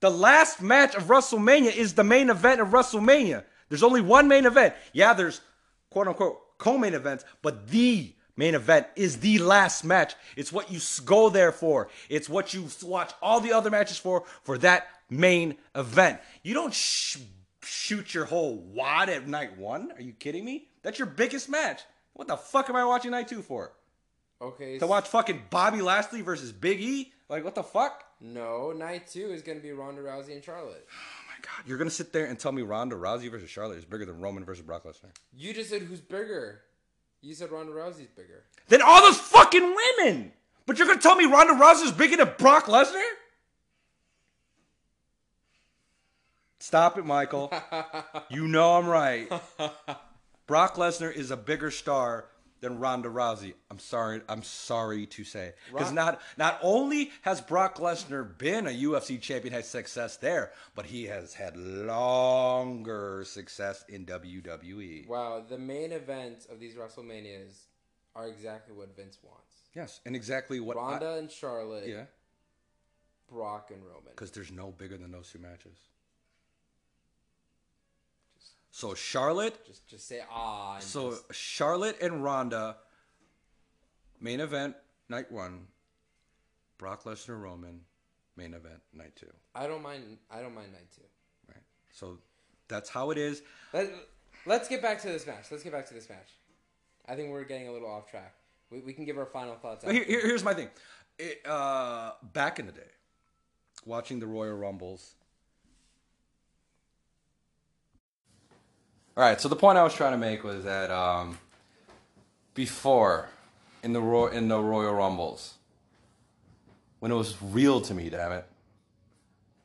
[SPEAKER 3] The last match of WrestleMania is the main event of WrestleMania. There's only one main event. Yeah, there's quote unquote co main events, but the main event is the last match. It's what you go there for. It's what you watch all the other matches for, for that main event. You don't sh- shoot your whole wad at night one. Are you kidding me? That's your biggest match. What the fuck am I watching night two for?
[SPEAKER 1] Okay.
[SPEAKER 3] To watch fucking Bobby Lashley versus Big E? Like, what the fuck?
[SPEAKER 1] No, night two is going to be Ronda Rousey and Charlotte.
[SPEAKER 3] Oh my god, you're gonna sit there and tell me Ronda Rousey versus Charlotte is bigger than Roman versus Brock Lesnar?
[SPEAKER 1] You just said who's bigger. You said Ronda Rousey's bigger.
[SPEAKER 3] Than all those fucking women! But you're gonna tell me Ronda Rousey's bigger than Brock Lesnar? Stop it, Michael. you know I'm right. Brock Lesnar is a bigger star than Ronda Rousey. I'm sorry. I'm sorry to say because not not only has Brock Lesnar been a UFC champion, had success there, but he has had longer success in. WWE.
[SPEAKER 1] Wow, the main events of these WrestleManias are exactly what Vince wants.
[SPEAKER 3] Yes, and exactly what I-
[SPEAKER 1] Ronda and Charlotte,
[SPEAKER 3] yeah,
[SPEAKER 1] Brock and Roman.
[SPEAKER 3] because there's no bigger than those two matches. So Charlotte
[SPEAKER 1] Just just say ah.
[SPEAKER 3] So
[SPEAKER 1] just-
[SPEAKER 3] Charlotte and Ronda, main event night one. Brock Lesnar Roman, main event night two.
[SPEAKER 1] I don't mind. I don't mind night two.
[SPEAKER 3] Right. So that's how it is.
[SPEAKER 1] Let, let's get back to this match. Let's get back to this match. I think we're getting a little off track. We, we can give our final thoughts.
[SPEAKER 3] Here, here- here's my thing. It, uh, back in the day, watching the Royal Rumbles. All right. So the point I was trying to make was that um, before in the Ro- in the Royal Rumbles, when it was real to me, damn it.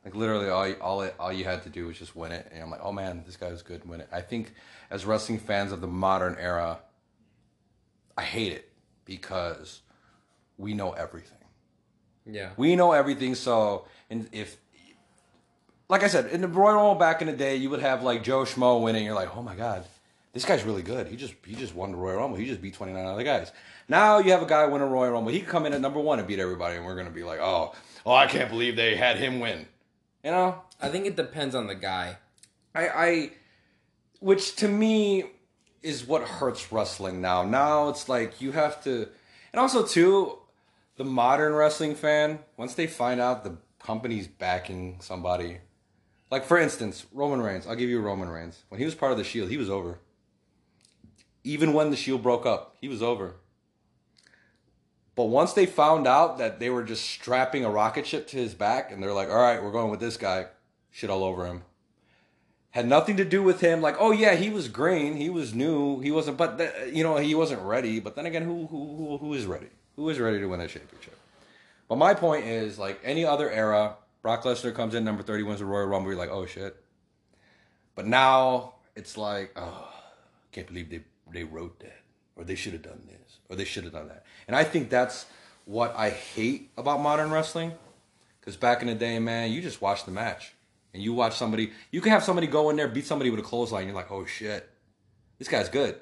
[SPEAKER 3] Like literally, all you, all it, all you had to do was just win it, and I'm like, oh man, this guy was good, win it. I think as wrestling fans of the modern era, I hate it because we know everything.
[SPEAKER 1] yeah.
[SPEAKER 3] We know everything. So, and if, like I said, in the Royal Rumble back in the day, you would have like Joe Schmo winning. You're like, oh my god, this guy's really good. He just he just won the Royal Rumble. He just beat 29 other guys. Now you have a guy win a Royal Rumble. He can come in at number one and beat everybody, and we're gonna be like, oh, oh, I can't believe they had him win. You know,
[SPEAKER 1] I think it depends on the guy.
[SPEAKER 3] I, I, which to me is what hurts wrestling now. Now it's like you have to, and also too, the modern wrestling fan once they find out the company's backing somebody, like for instance, Roman Reigns. I'll give you Roman Reigns. When he was part of the Shield, he was over. Even when the Shield broke up, he was over. But once they found out that they were just strapping a rocket ship to his back, and they're like, "All right, we're going with this guy," shit all over him had nothing to do with him. Like, oh yeah, he was green, he was new, he wasn't, but th- you know, he wasn't ready. But then again, who who who, who is ready? Who is ready to win a championship? But my point is, like any other era, Brock Lesnar comes in number 30 wins the Royal Rumble, you're like, "Oh shit." But now it's like, "Oh, can't believe they they wrote that or they should have done this or they should have done that." And I think that's what I hate about modern wrestling cuz back in the day, man, you just watch the match and you watch somebody, you can have somebody go in there beat somebody with a clothesline, you're like, "Oh shit. This guy's good."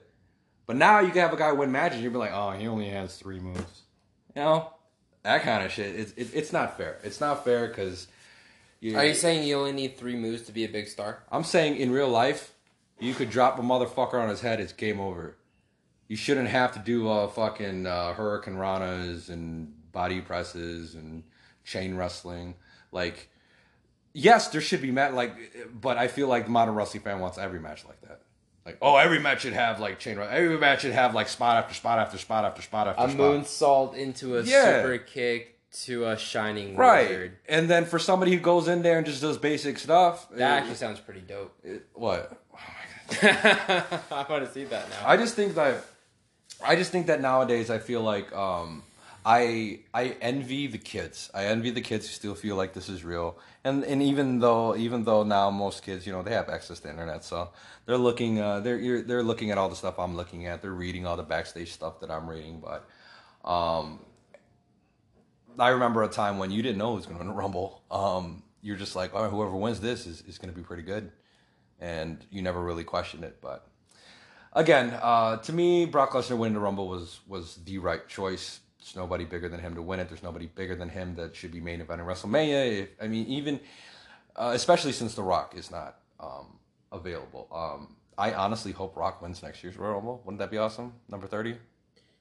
[SPEAKER 3] But now you can have a guy win matches, you'll be like, "Oh, he only has 3 moves." You know? That kind of shit. It's it, it's not fair. It's not fair cuz
[SPEAKER 1] Are you saying you only need three moves to be a big star?
[SPEAKER 3] I'm saying in real life, you could drop a motherfucker on his head, it's game over. You shouldn't have to do uh, fucking uh, hurricanranas and body presses and chain wrestling. Like, yes, there should be match like, but I feel like the modern wrestling fan wants every match like that. Like, oh, every match should have like chain. wrestling. Every match should have like spot after spot after spot after spot after
[SPEAKER 1] A
[SPEAKER 3] spot.
[SPEAKER 1] moonsault into a
[SPEAKER 3] Yeah.
[SPEAKER 1] super kick to a shining
[SPEAKER 3] Right,
[SPEAKER 1] wizard.
[SPEAKER 3] and then for somebody who goes in there and just does basic stuff,
[SPEAKER 1] That
[SPEAKER 3] it-
[SPEAKER 1] actually sounds pretty dope.
[SPEAKER 3] it- what?
[SPEAKER 1] I want to see that now.
[SPEAKER 3] I just think that I just think that nowadays I feel like um, I I envy the kids. I envy the kids who still feel like this is real. And and even though even though now most kids you know they have access to internet, so they're looking uh, they're you're, they're looking at all the stuff I'm looking at. They're reading all the backstage stuff that I'm reading. But um, I remember a time when you didn't know who was going to win the Rumble. Um, you're just like, oh, whoever wins this is, is going to be pretty good, and you never really questioned it. But again, uh, to me, Brock Lesnar winning the Rumble was was the right choice. There's nobody bigger than him to win it. There's nobody bigger than him that should be main event in WrestleMania. If, I mean, even uh, especially since The Rock is not um, available. Um, I honestly hope Rock wins next year's Royal Rumble. Wouldn't that be awesome? Number thirty.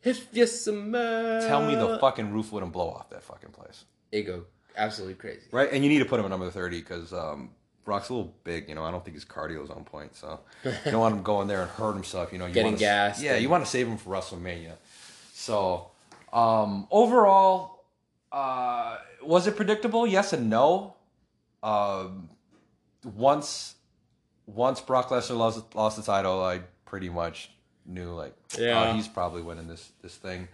[SPEAKER 1] If you smell.
[SPEAKER 3] Tell me the fucking roof wouldn't blow off that fucking place.
[SPEAKER 1] It go absolutely crazy.
[SPEAKER 3] Right, and you need to put him at number thirty because um, Brock's a little big. You know, I don't think his cardio is on point, so you don't want him going there and hurt himself. You know, you
[SPEAKER 1] Getting gassed
[SPEAKER 3] Yeah,
[SPEAKER 1] and-
[SPEAKER 3] you want to save him for WrestleMania. So um, overall, uh, was it predictable? Yes and no. Um, once once Brock Lesnar lost, lost the title, I pretty much knew like,
[SPEAKER 1] Yeah.
[SPEAKER 3] oh, he's probably winning this this thing.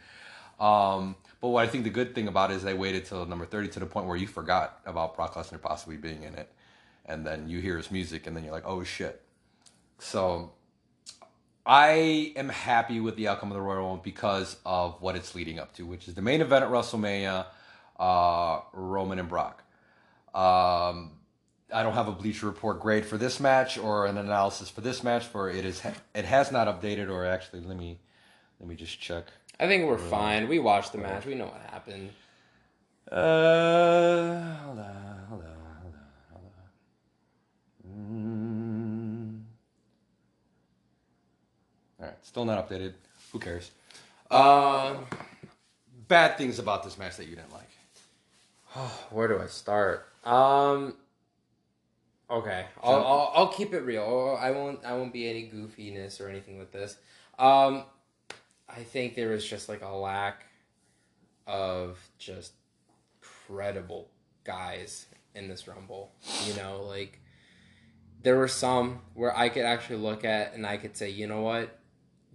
[SPEAKER 3] Um, but what I think the good thing about it is they waited till number thirty to the point where you forgot about Brock Lesnar possibly being in it, and then you hear his music, and then you're like, oh shit. So I am happy with the outcome of the Royal Rumble because of what it's leading up to, which is the main event at WrestleMania, uh, Roman and Brock. Um, I don't have a Bleacher Report grade for this match or an analysis for this match, for it is it has not updated. Or actually, let me let me just check.
[SPEAKER 1] I think we're fine. We watched the match. We know what happened.
[SPEAKER 3] Uh, hold on, hold on, hold on, hold on. Mm. All right, still not updated. Who cares?
[SPEAKER 1] Uh,
[SPEAKER 3] Bad things about this match that you didn't like.
[SPEAKER 1] where do I start? Um. Okay, I'll, I'll I'll keep it real. I won't I won't be any goofiness or anything with this. Um, I think there was just like a lack of just credible guys in this rumble. You know, like there were some where I could actually look at and I could say, you know what?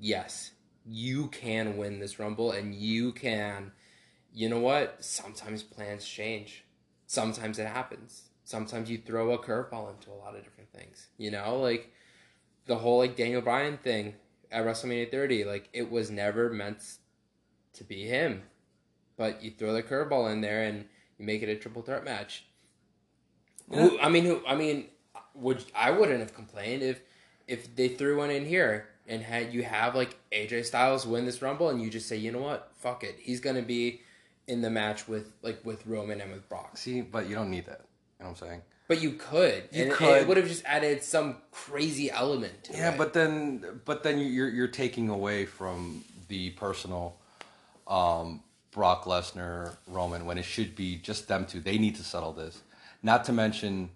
[SPEAKER 1] Yes, you can win this rumble, and you can. You know what? Sometimes plans change. Sometimes it happens. Sometimes you throw a curveball into a lot of different things. You know, like the whole like Daniel Bryan thing at WrestleMania 30. Like it was never meant to be him, but you throw the curveball in there and you make it a triple threat match. Who, I mean, who? I mean, would I wouldn't have complained if if they threw one in here and had you have like AJ Styles win this Rumble and you just say, you know what, fuck it, he's gonna be in the match with like with Roman and with Brock.
[SPEAKER 3] See, but you don't need that. Know what I'm saying?
[SPEAKER 1] But you could,
[SPEAKER 3] You
[SPEAKER 1] and
[SPEAKER 3] could.
[SPEAKER 1] It would have just added some crazy element. To
[SPEAKER 3] Yeah,
[SPEAKER 1] it.
[SPEAKER 3] but then, but then you're you're taking away from the personal um, Brock Lesnar Roman when it should be just them two. They need to settle this. Not to mention,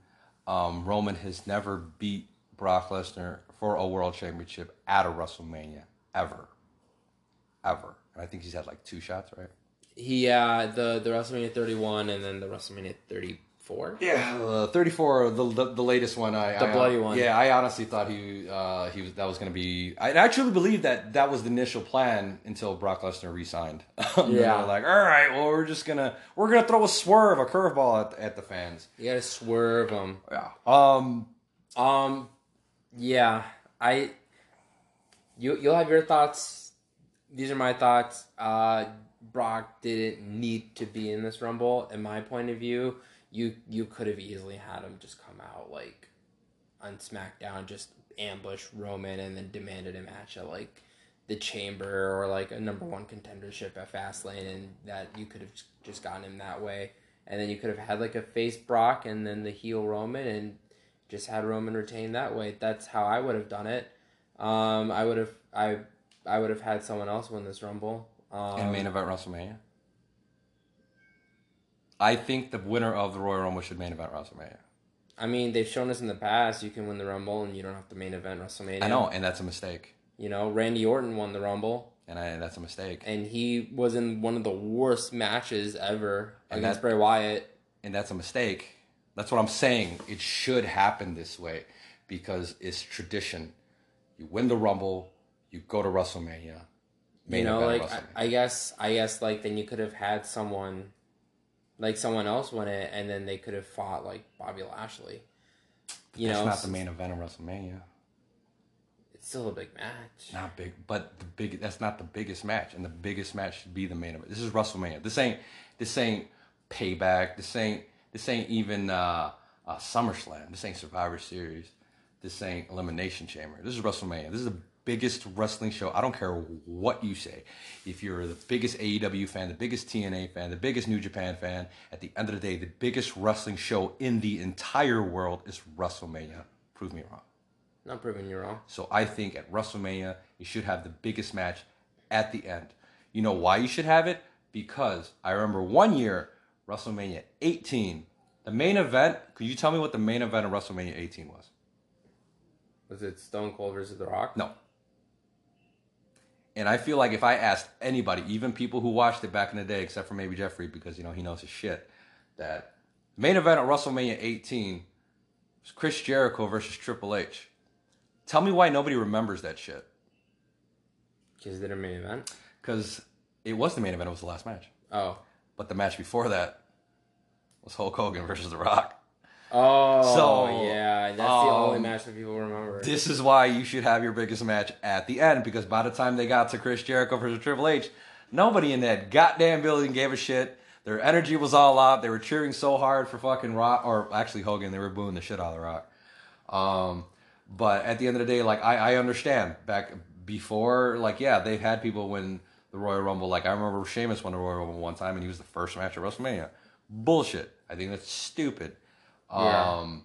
[SPEAKER 3] um, Roman has never beat Brock Lesnar for a world championship at a WrestleMania ever, ever. And I think he's had like two shots, right?
[SPEAKER 1] he uh the the WrestleMania 31 and then the WrestleMania four.
[SPEAKER 3] Yeah, uh, 34, the, the the latest one. I
[SPEAKER 1] The
[SPEAKER 3] I,
[SPEAKER 1] bloody one.
[SPEAKER 3] Yeah, I honestly thought he uh, he was that was going to be. I actually believe that that was the initial plan until Brock Lesnar re-signed.
[SPEAKER 1] Yeah.
[SPEAKER 3] like, all right, well, we're just gonna we're gonna throw a swerve, a curveball at, at the fans.
[SPEAKER 1] You gotta swerve them.
[SPEAKER 3] Yeah. Um.
[SPEAKER 1] Um, yeah, I. You you'll have your thoughts. These are my thoughts. Uh, Brock didn't need to be in this rumble. In my point of view, you you could have easily had him just come out like on SmackDown, just ambush Roman and then demanded a match at like the Chamber or like a number one contendership at Fastlane, and that you could have just gotten him that way. And then you could have had like a face Brock and then the heel Roman and just had Roman retain that way. That's how I would have done it. Um, I would have I I would have had someone else win this Rumble. Um,
[SPEAKER 3] in main event WrestleMania. I think the winner of the Royal Rumble should main event WrestleMania.
[SPEAKER 1] I mean, they've shown us in the past you can win the Rumble and you don't have to main event WrestleMania.
[SPEAKER 3] I know, and that's a mistake,
[SPEAKER 1] You know, Randy Orton won the Rumble
[SPEAKER 3] and I, that's a mistake,
[SPEAKER 1] and he was in one of the worst matches ever
[SPEAKER 3] And
[SPEAKER 1] against Bray Wyatt.
[SPEAKER 3] and that's a mistake. That's what I'm saying. It should happen this way because it's tradition. You win the Rumble, you go to WrestleMania.
[SPEAKER 1] you know, like I, I guess I guess like then you could have had someone like someone else win it and then they could have fought like Bobby Lashley. You
[SPEAKER 3] that's
[SPEAKER 1] know,
[SPEAKER 3] not the main event of WrestleMania.
[SPEAKER 1] it's still a big match.
[SPEAKER 3] Not big, but the big. That's not the biggest match, and the biggest match should be the main event. This is WrestleMania. This ain't. This ain't payback. This ain't. This ain't even uh, uh, SummerSlam. This ain't Survivor Series. This ain't Elimination Chamber. This is WrestleMania. This is the biggest wrestling show. I don't care what you say. If you're the biggest AEW fan, the biggest TNA fan, the biggest New Japan fan, at the end of the day, the biggest wrestling show in the entire world is WrestleMania. Prove me wrong.
[SPEAKER 1] Not proving you wrong.
[SPEAKER 3] So I think at WrestleMania, you should have the biggest match at the end. You know why you should have it? Because I remember one year, WrestleMania 18, the main event. Could you tell me what the main event of WrestleMania 18 was?
[SPEAKER 1] Was it Stone Cold versus The Rock?
[SPEAKER 3] No. And I feel like if I asked anybody, even people who watched it back in the day, except for maybe Jeffrey, because you know he knows his shit, that main event of WrestleMania 18 was Chris Jericho versus Triple H. Tell me why nobody remembers that shit.
[SPEAKER 1] Because it a main event.
[SPEAKER 3] Because it was the main event, it was the last match.
[SPEAKER 1] Oh.
[SPEAKER 3] But the match before that was Hulk Hogan versus The Rock.
[SPEAKER 1] Oh,
[SPEAKER 3] So,
[SPEAKER 1] yeah. That's the only
[SPEAKER 3] um,
[SPEAKER 1] match that people remember.
[SPEAKER 3] This is why you should have your biggest match at the end because by the time they got to Chris Jericho versus Triple H, nobody in that goddamn building gave a shit. Their energy was all out. They were cheering so hard for fucking Rock, or actually Hogan. They were booing the shit out of The Rock. Um, but at the end of the day, like I, I understand back before, like yeah, they've had people win the Royal Rumble. Like I remember Sheamus won the Royal Rumble one time, and he was the first match at WrestleMania. Bullshit. I think that's stupid.
[SPEAKER 1] Yeah.
[SPEAKER 3] Um,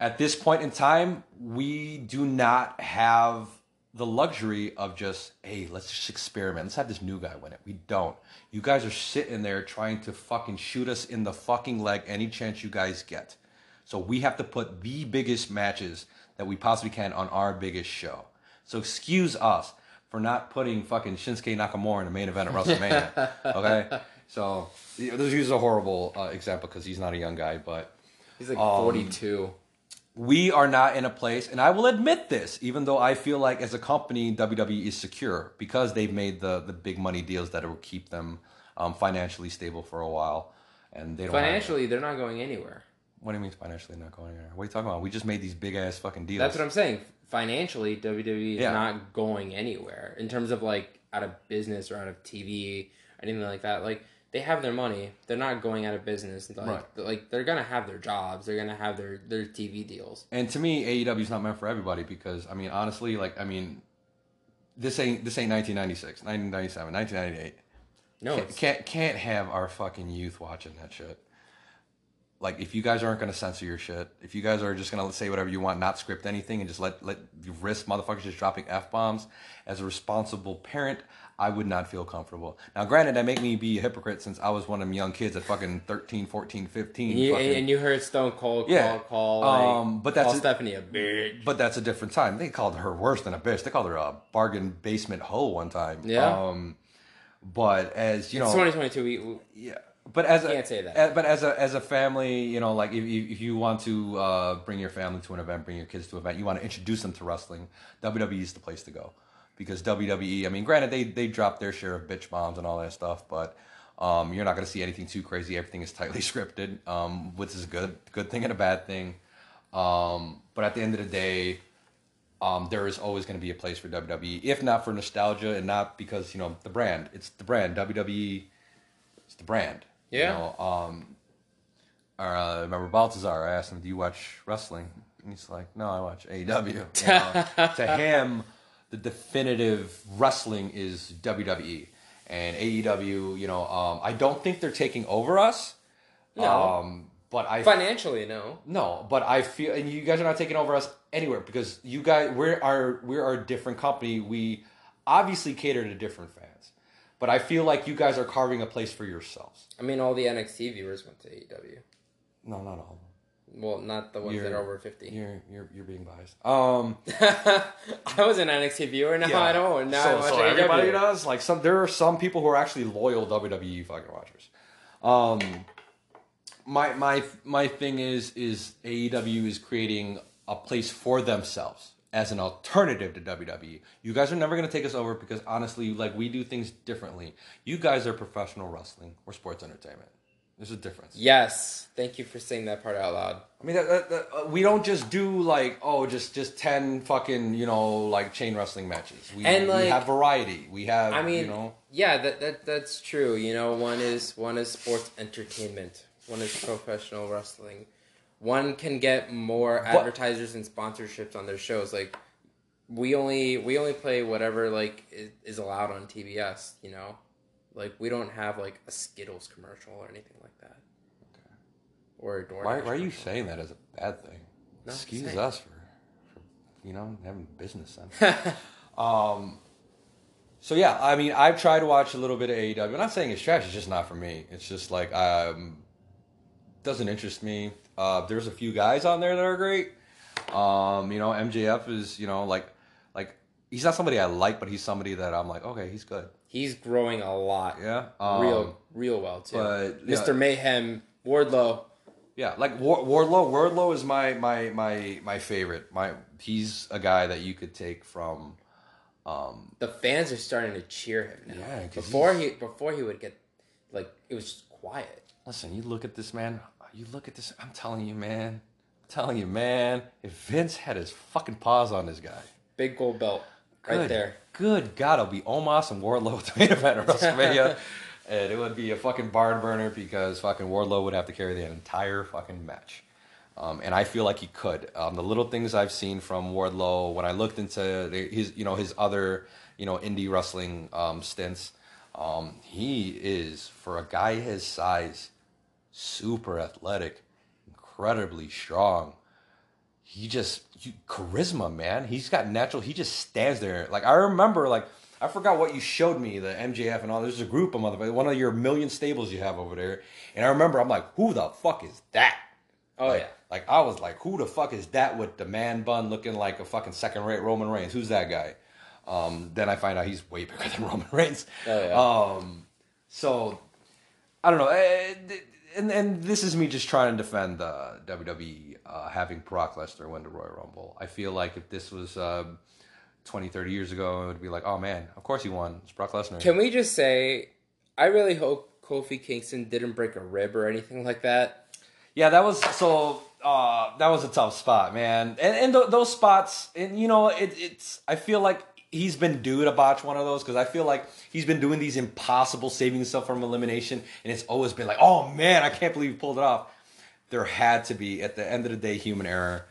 [SPEAKER 3] at this point in time, we do not have the luxury of just, hey, let's just experiment. Let's have this new guy win it. We don't. You guys are sitting there trying to fucking shoot us in the fucking leg any chance you guys get. So we have to put the biggest matches that we possibly can on our biggest show. So excuse us for not putting fucking Shinsuke Nakamura in the main event at WrestleMania. okay? So this is a horrible uh, example because he's not a young guy, but
[SPEAKER 1] He's like
[SPEAKER 3] um,
[SPEAKER 1] 42.
[SPEAKER 3] we are not in a place, and I will admit this, even though I feel like as a company, WWE is secure because they've made the the big money deals that will keep them um, financially stable for a while, and they don't
[SPEAKER 1] Financially, they're not going anywhere.
[SPEAKER 3] what do you mean financially not going anywhere? What are you talking about? We just made these big ass fucking deals.
[SPEAKER 1] That's what I'm saying. Financially, WWE is
[SPEAKER 3] Yeah.
[SPEAKER 1] not going anywhere in terms of like out of business or out of TV or anything like that. Like they have their money, they're not going out of business. Like,
[SPEAKER 3] Right.
[SPEAKER 1] like they're gonna have their jobs, they're gonna have their their TV deals.
[SPEAKER 3] And to me, AEW is not meant for everybody because I mean, honestly, like I mean, this ain't this ain't 1996, 1997, 1998.
[SPEAKER 1] No,
[SPEAKER 3] can't, can't can't have our fucking youth watching that shit. Like if you guys aren't gonna censor your shit, if you guys are just gonna say whatever you want, not script anything, and just let let you risk motherfuckers just dropping f bombs, as a responsible parent, I would not feel comfortable. Now, granted, that make me be a hypocrite since I was one of them young kids at fucking 13, 14, 15.
[SPEAKER 1] you,
[SPEAKER 3] fucking-
[SPEAKER 1] and you heard Stone Cold call
[SPEAKER 3] Yeah.
[SPEAKER 1] call like,
[SPEAKER 3] Um, but that's
[SPEAKER 1] call
[SPEAKER 3] a-
[SPEAKER 1] Stephanie a bitch.
[SPEAKER 3] but that's a different time. They called her worse than a bitch. They called her a bargain basement hoe one time.
[SPEAKER 1] Yeah.
[SPEAKER 3] Um, but as you
[SPEAKER 1] It's
[SPEAKER 3] know,
[SPEAKER 1] 2022. We, we-
[SPEAKER 3] yeah. But as
[SPEAKER 1] Can't
[SPEAKER 3] a,
[SPEAKER 1] say that.
[SPEAKER 3] but as a as a family, you know, like if if if you want to uh, bring your family to an event, bring your kids to an event, you want to introduce them to wrestling, WWE is the place to go, because WWE. I mean, granted, they they drop their share of bitch bombs and all that stuff, but um, you're not going to see anything too crazy. Everything is tightly scripted, um, which is a good good thing and a bad thing. Um, but at the end of the day, um, there is always going to be a place for WWE, if not for nostalgia and not because you know the brand. It's the brand. WWE. It's the brand.
[SPEAKER 1] Yeah.
[SPEAKER 3] You know, um, uh, remember Baltazar? I asked him, "Do you watch wrestling?" And he's like, "No, I watch AEW." You know, to him, the definitive wrestling is WWE and AEW. You know, um, I don't think they're taking over us.
[SPEAKER 1] No.
[SPEAKER 3] Um, but I
[SPEAKER 1] Financially, no.
[SPEAKER 3] no, but I feel, and you guys are not taking over us anywhere because you guys, we're our, we're our different company. We obviously cater to different fans, but I feel like you guys are carving a place for yourselves.
[SPEAKER 1] I mean, all the NXT viewers went to AEW.
[SPEAKER 3] No, not all.
[SPEAKER 1] Well, not the ones that
[SPEAKER 3] You're-
[SPEAKER 1] are over fifty.
[SPEAKER 3] You're you're you're being biased. Um,
[SPEAKER 1] I was an NXT viewer. Now I don't. Now I watch
[SPEAKER 3] so everybody does. Like some, there are some people who are actually loyal WWE fucking watchers. Um, my my my thing is is AEW is creating a place for themselves as an alternative to WWE. You guys are never going to take us over because honestly, like we do things differently. You guys are professional wrestling. We're sports entertainment. There's a difference.
[SPEAKER 1] Yes. Thank you for saying that part out loud.
[SPEAKER 3] I mean, that, that, that, uh, we don't just do like oh, just just ten fucking you know like chain wrestling matches. We,
[SPEAKER 1] And,
[SPEAKER 3] we have variety. We have
[SPEAKER 1] I mean,
[SPEAKER 3] you know
[SPEAKER 1] yeah, that, that that's true. You know, one is one is sports entertainment. One is professional wrestling. One can get more advertisers and sponsorships on their shows. Like we only we only play whatever like is, is allowed on TBS. You know, like we don't have like a Skittles commercial or anything like that. Or a DoorDash
[SPEAKER 3] why, why are you saying that as a bad thing?
[SPEAKER 1] No,
[SPEAKER 3] Excuse us for, for you know having business sense. um, so yeah, I mean, I've tried to watch a little bit of AEW. I'm not saying it's trash. It's just not for me. It's just like um, doesn't interest me. Uh, there's a few guys on there that are great. Um, you know, MJF is you know like like he's not somebody I like, but he's somebody that I'm like, okay, he's good.
[SPEAKER 1] He's growing a lot.
[SPEAKER 3] Yeah, um,
[SPEAKER 1] real real well too.
[SPEAKER 3] but, yeah.
[SPEAKER 1] Mr. Mayhem, Wardlow.
[SPEAKER 3] Yeah, like War- Wardlow. Wardlow is my my my my favorite. My he's a guy that you could take from. Um,
[SPEAKER 1] the fans are starting to cheer him now.
[SPEAKER 3] Yeah,
[SPEAKER 1] before he before he would get like it was just quiet.
[SPEAKER 3] listen, you look at this man. You look at this. I'm telling you, man. I'm telling you, man. If Vince had his fucking paws on this guy,
[SPEAKER 1] Big gold belt right
[SPEAKER 3] good,
[SPEAKER 1] there.
[SPEAKER 3] Good God, it'll be Omos and Wardlow at the main event of WrestleMania, and it would be a fucking barn burner because fucking Wardlow would have to carry the entire fucking match. Um, and I feel like he could. Um, the little things I've seen from Wardlow when I looked into the- his, you know, his other, you know, indie wrestling um, stints, um, he is for a guy his size, super athletic, incredibly strong. He just you, charisma, man. He's got natural. He just stands there. Like I remember, like I forgot what you showed me, the MJF and all. There's a group of motherfuckers, one of your million stables you have over there. And I remember, I'm like, who the fuck is that?
[SPEAKER 1] Oh
[SPEAKER 3] like,
[SPEAKER 1] yeah.
[SPEAKER 3] Like I was like, who the fuck is that with the man bun looking like a fucking second rate Roman Reigns? Who's that guy? Um, then I find out he's way bigger than Roman Reigns.
[SPEAKER 1] Oh, yeah.
[SPEAKER 3] Um, so I don't know. eh, And and this is me just trying to defend the WWE uh, having Brock Lesnar win the Royal Rumble. I feel like if this was um, 20, 30 years ago, it would be like, oh man, of course he won. It's Brock Lesnar.
[SPEAKER 1] Can we just say, I really hope Kofi Kingston didn't break a rib or anything like that.
[SPEAKER 3] Yeah, that was so. Uh, that was a tough spot, man. And and th- those spots, and you know, it, it's. I feel like he's been due to botch one of those because I feel like he's been doing these impossible saving himself from elimination, and it's always been like, oh man, I can't believe he pulled it off. There had to be at the end of the day human error.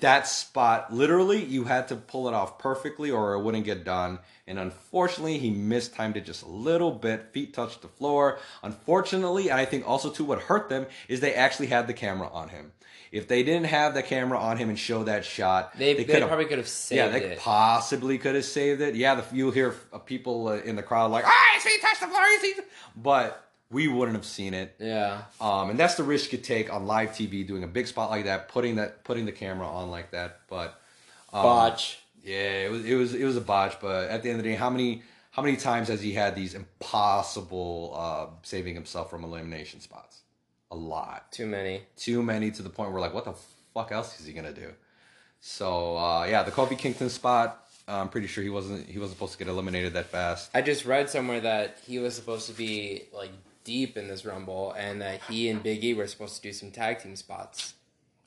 [SPEAKER 3] That spot, literally, you had to pull it off perfectly, or it wouldn't get done. And unfortunately, he mistimed it just a little bit. Feet touched the floor. Unfortunately, and I think also too, what hurt them is they actually had the camera on him. If they didn't have the camera on him and show that shot,
[SPEAKER 1] They, they,
[SPEAKER 3] could've-
[SPEAKER 1] probably could have saved it.
[SPEAKER 3] yeah, they
[SPEAKER 1] it.
[SPEAKER 3] possibly could have saved it. Yeah, the, you'll hear uh, people uh, in the crowd like, "Ah, his feet touched the floor," his feet," but we wouldn't have seen it.
[SPEAKER 1] yeah.
[SPEAKER 3] Um, and that's the risk you take on live TV, doing a big spot like that, putting that putting the camera on like that. But um,
[SPEAKER 1] Botch.
[SPEAKER 3] yeah, it was it was it was a botch. But at the end of the day, how many how many times has he had these impossible uh, saving himself from elimination spots? A lot.
[SPEAKER 1] Too many.
[SPEAKER 3] Too many to the point where like, what the fuck else is he gonna do? So uh, yeah, the Kofi Kingston spot. I'm pretty sure he wasn't he wasn't supposed to get eliminated that fast.
[SPEAKER 1] I just read somewhere that he was supposed to be like deep in this rumble, and that he and Big E were supposed to do some tag team spots.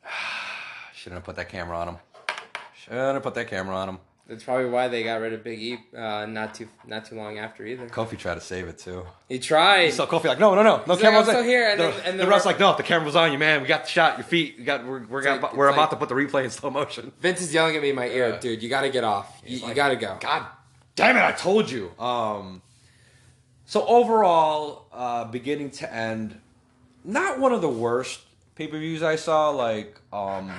[SPEAKER 3] Shouldn't have put that camera on him. Shouldn't have put that camera on him.
[SPEAKER 1] That's probably why they got rid of Big E uh, not too not too long after either.
[SPEAKER 3] Kofi tried to save it too.
[SPEAKER 1] He tried.
[SPEAKER 3] So Kofi like, no, no, no, no
[SPEAKER 1] He's
[SPEAKER 3] camera
[SPEAKER 1] like,
[SPEAKER 3] was
[SPEAKER 1] "I'm still here," and
[SPEAKER 3] the,
[SPEAKER 1] then- and
[SPEAKER 3] the
[SPEAKER 1] the
[SPEAKER 3] ref's like, no, the camera was on you, man. We got the shot, your feet. We got, we're, we're,
[SPEAKER 1] like-
[SPEAKER 3] got, we're about
[SPEAKER 1] like-
[SPEAKER 3] to put the replay in slow motion.
[SPEAKER 1] Vince is yelling at me in my ear,
[SPEAKER 3] Yeah.
[SPEAKER 1] dude. You got to get off. You, you got to go.
[SPEAKER 3] God damn it, I told you. Um, so overall, uh, beginning to end, not one of the worst pay per views I saw. Like, um,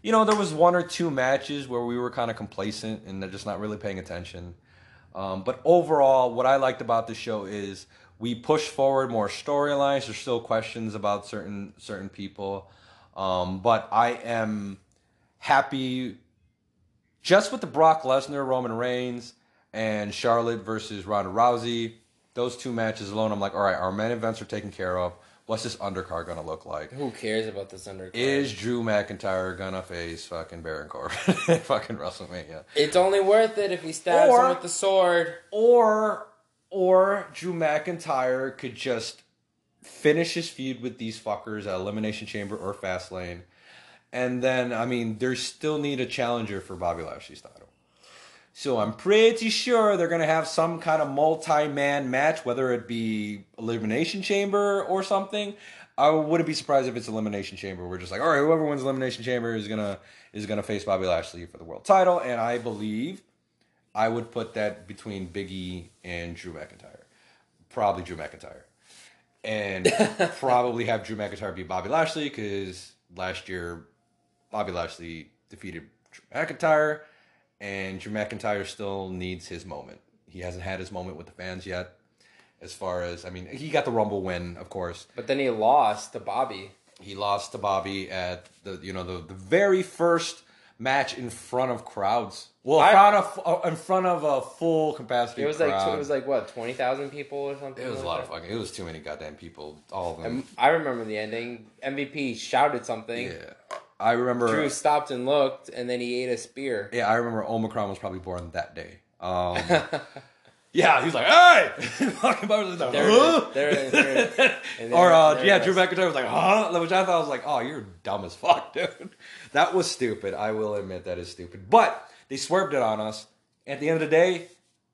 [SPEAKER 3] you know, there was one or two matches where we were kind of complacent and they're just not really paying attention. Um, but overall, what I liked about the show is we pushed forward more storylines. There's still questions about certain certain people, um, but I am happy just with the Brock Lesnar, Roman Reigns, and Charlotte versus Ronda Rousey, those two matches alone, I'm like, all right, our main events are taken care of. What's this undercard gonna look like?
[SPEAKER 1] Who cares about this undercard?
[SPEAKER 3] Is Drew McIntyre gonna face fucking Baron Corbin at fucking WrestleMania?
[SPEAKER 1] it's only worth it if he stabs
[SPEAKER 3] Or-
[SPEAKER 1] him with the sword.
[SPEAKER 3] Or or Drew McIntyre could just finish his feud with these fuckers at Elimination Chamber or Fastlane. And then I mean, they still need a challenger for Bobby Lashley's title. So I'm pretty sure they're gonna have some kind of multi-man match, whether it be Elimination Chamber or something. I wouldn't be surprised if it's Elimination Chamber. We're just like, all right, whoever wins Elimination Chamber is gonna is gonna face Bobby Lashley for the world title, and I believe I would put that between Big E and Drew McIntyre. Probably Drew McIntyre. And probably have Drew McIntyre beat Bobby Lashley because last year Bobby Lashley defeated Drew McIntyre, and Drew McIntyre still needs his moment. He hasn't had his moment with the fans yet. As far as, I mean, he got the Rumble win, of course.
[SPEAKER 1] But then he lost to Bobby.
[SPEAKER 3] He lost to Bobby at the you know the, the very first match in front of crowds. Well, in
[SPEAKER 1] I-
[SPEAKER 3] front of uh, in front of a full capacity.
[SPEAKER 1] It was like
[SPEAKER 3] crowd.
[SPEAKER 1] it was like what twenty thousand people or something.
[SPEAKER 3] it was a
[SPEAKER 1] like
[SPEAKER 3] lot of fucking. It was too many goddamn people. All of them.
[SPEAKER 1] And I remember the ending. MVP shouted something.
[SPEAKER 3] yeah, I remember.
[SPEAKER 1] Drew stopped and looked, and then he ate a spear.
[SPEAKER 3] Yeah, I remember Omicron was probably born that day. Um, yeah, he was like, "Hey!" Fucking Bobby was like,
[SPEAKER 1] They're-
[SPEAKER 3] "Huh?"
[SPEAKER 1] they're- they're-
[SPEAKER 3] or uh, yeah, Drew. McIntyre was like, "Huh?" Which I thought was like, "Oh, you're dumb as fuck, dude." That was stupid. I will admit that is stupid. But they swerved it on us. At the end of the day,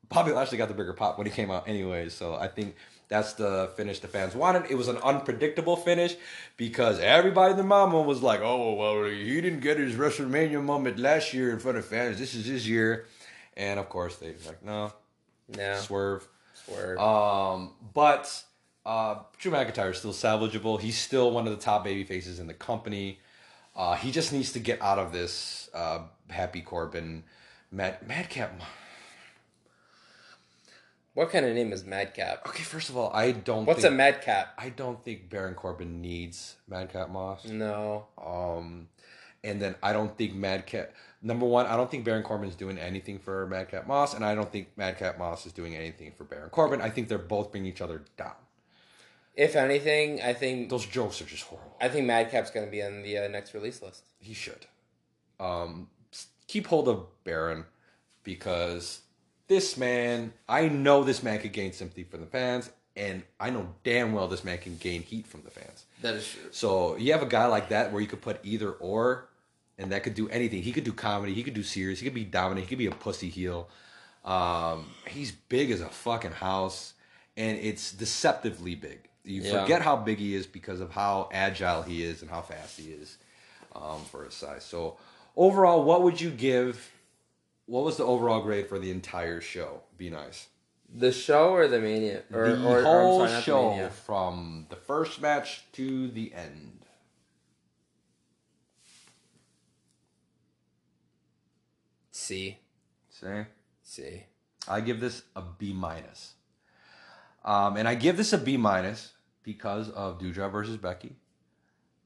[SPEAKER 3] Bobby Lashley got the bigger pop when he came out, anyways. So I think that's the finish the fans wanted. It was an unpredictable finish because everybody in the mama was like, "Oh, well, he didn't get his WrestleMania moment last year in front of fans. This is his year." And of course, they were like, "No,
[SPEAKER 1] No,
[SPEAKER 3] swerve."
[SPEAKER 1] swerve.
[SPEAKER 3] Um, but uh, Drew McIntyre is still salvageable. He's still one of the top baby faces in the company. Uh, he just needs to get out of this uh, Happy Corbin, Mad Madcap.
[SPEAKER 1] What kind of name is Madcap?
[SPEAKER 3] Okay, first of all, I don't.
[SPEAKER 1] What's a Madcap?
[SPEAKER 3] I don't think Baron Corbin needs Madcap Moss.
[SPEAKER 1] No,
[SPEAKER 3] Um, and then I don't think Madcap. Number one, I don't think Baron Corbin is doing anything for Madcap Moss, and I don't think Madcap Moss is doing anything for Baron Corbin. I think they're both bringing each other down.
[SPEAKER 1] if anything, I think
[SPEAKER 3] Those jokes are just horrible.
[SPEAKER 1] I think Madcap's going to be on the uh, next release list.
[SPEAKER 3] He should. Um, keep hold of Baron because this man, I know this man could gain sympathy from the fans, and I know damn well this man can gain heat from the fans.
[SPEAKER 1] That is true.
[SPEAKER 3] So you have a guy like that where you could put either or, and that could do anything. He could do comedy. He could do serious. He could be dominant. He could be a pussy heel. Um, he's big as a fucking house, and it's deceptively big. You
[SPEAKER 1] Yeah.
[SPEAKER 3] forget how big he is because of how agile he is and how fast he is um, for his size. So overall, what would you give? What was the overall grade for the entire show? Be nice.
[SPEAKER 1] The show or the mania or,
[SPEAKER 3] the
[SPEAKER 1] or, or,
[SPEAKER 3] whole
[SPEAKER 1] sorry, not the
[SPEAKER 3] show
[SPEAKER 1] Mania.
[SPEAKER 3] from the first match to the end.
[SPEAKER 1] C
[SPEAKER 3] See,
[SPEAKER 1] C.
[SPEAKER 3] I give this a B minus, um, and I give this a B minus because of Doudrop versus Becky,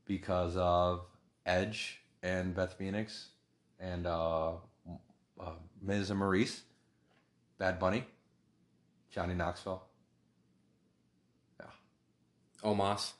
[SPEAKER 3] because of Edge and Beth Phoenix, and uh, uh, Miz and Maryse, Bad Bunny, Johnny Knoxville. Yeah.
[SPEAKER 1] Omos.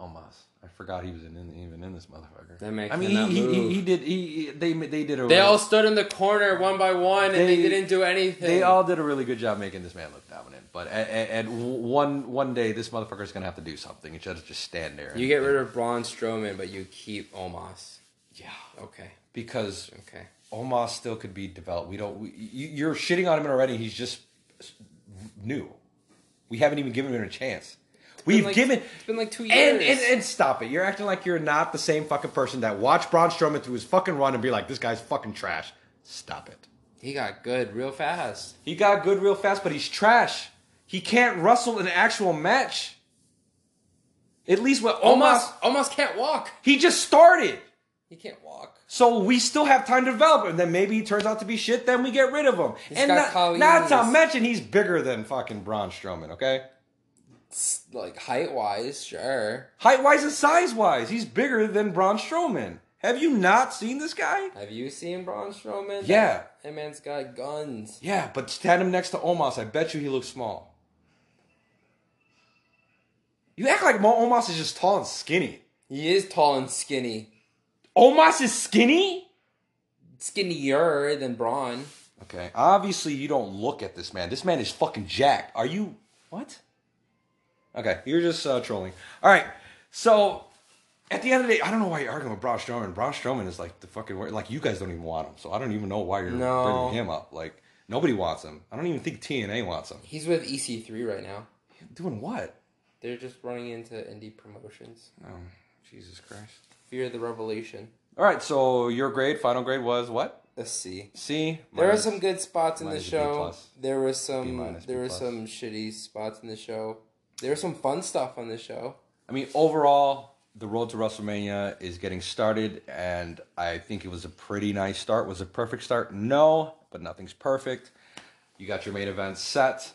[SPEAKER 3] Omos. I forgot he was in, in even in this motherfucker.
[SPEAKER 1] That makes
[SPEAKER 3] I mean, he, he, he, he did. He they they did a.
[SPEAKER 1] They
[SPEAKER 3] really-
[SPEAKER 1] all stood in the corner one by one, and they,
[SPEAKER 3] They-
[SPEAKER 1] didn't do anything.
[SPEAKER 3] They all did a really good job making this man look dominant. But at, at, one one day, this motherfucker is gonna have to do something instead of just stand there. and-
[SPEAKER 1] You get rid of Braun Strowman, but you keep Omos.
[SPEAKER 3] yeah,
[SPEAKER 1] Okay.
[SPEAKER 3] because
[SPEAKER 1] Okay.
[SPEAKER 3] Omos still could be developed. We don't. We, you, you're shitting on him already. He's just new. We haven't even given him a chance. We've
[SPEAKER 1] like-
[SPEAKER 3] given.
[SPEAKER 1] It's been like two years.
[SPEAKER 3] And, and and stop it! You're acting like you're not the same fucking person that watched Braun Strowman through his fucking run and be like, "This guy's fucking trash." Stop it.
[SPEAKER 1] he got good real fast.
[SPEAKER 3] He got good real fast, but he's trash. He can't wrestle an actual match. At least with
[SPEAKER 1] Omos,
[SPEAKER 3] Omos,
[SPEAKER 1] Omos can't walk.
[SPEAKER 3] he just started.
[SPEAKER 1] He can't walk.
[SPEAKER 3] So we still have time to develop him. Then maybe he turns out to be shit. Then we get rid of him.
[SPEAKER 1] He's
[SPEAKER 3] and
[SPEAKER 1] got
[SPEAKER 3] not, not to mention he's bigger than fucking Braun Strowman. Okay,
[SPEAKER 1] Like height wise, sure.
[SPEAKER 3] height wise and size wise, he's bigger than Braun Strowman. Have you not seen this guy?
[SPEAKER 1] Have you seen Braun Strowman?
[SPEAKER 3] Yeah.
[SPEAKER 1] That, that man's got guns.
[SPEAKER 3] Yeah, but stand him next to Omos. I bet you he looks small. You act like Mo Omos is just tall and skinny.
[SPEAKER 1] He is tall and skinny.
[SPEAKER 3] Omos is skinny?
[SPEAKER 1] Skinnier than Braun.
[SPEAKER 3] Okay. Obviously, you don't look at this man. This man is fucking jacked. Are you. What? Okay, you're just uh, trolling. All right. So, at the end of the day, I don't know why you're arguing with Braun Strowman. Braun Strowman is like the fucking. wor- Like, you guys don't even want him. So, I don't even know why you're
[SPEAKER 1] No.
[SPEAKER 3] bringing him up. Like, nobody wants him. I don't even think TNA wants him.
[SPEAKER 1] He's with EC3 right now.
[SPEAKER 3] Doing what?
[SPEAKER 1] They're just running into indie promotions.
[SPEAKER 3] Oh, Jesus Christ.
[SPEAKER 1] Fear the Revelation.
[SPEAKER 3] All right, so your grade, final grade was what?
[SPEAKER 1] A C.
[SPEAKER 3] C.
[SPEAKER 1] There were
[SPEAKER 3] Minus-
[SPEAKER 1] some good spots in the
[SPEAKER 3] minus a B
[SPEAKER 1] show.
[SPEAKER 3] plus.
[SPEAKER 1] There was some.
[SPEAKER 3] minus, B
[SPEAKER 1] there were
[SPEAKER 3] plus.
[SPEAKER 1] some shitty spots in the show. There was some fun stuff on the show.
[SPEAKER 3] I mean, overall, the road to WrestleMania is getting started, and I think it was a pretty nice start. Was it a perfect start? No, but nothing's perfect. You got your main event set,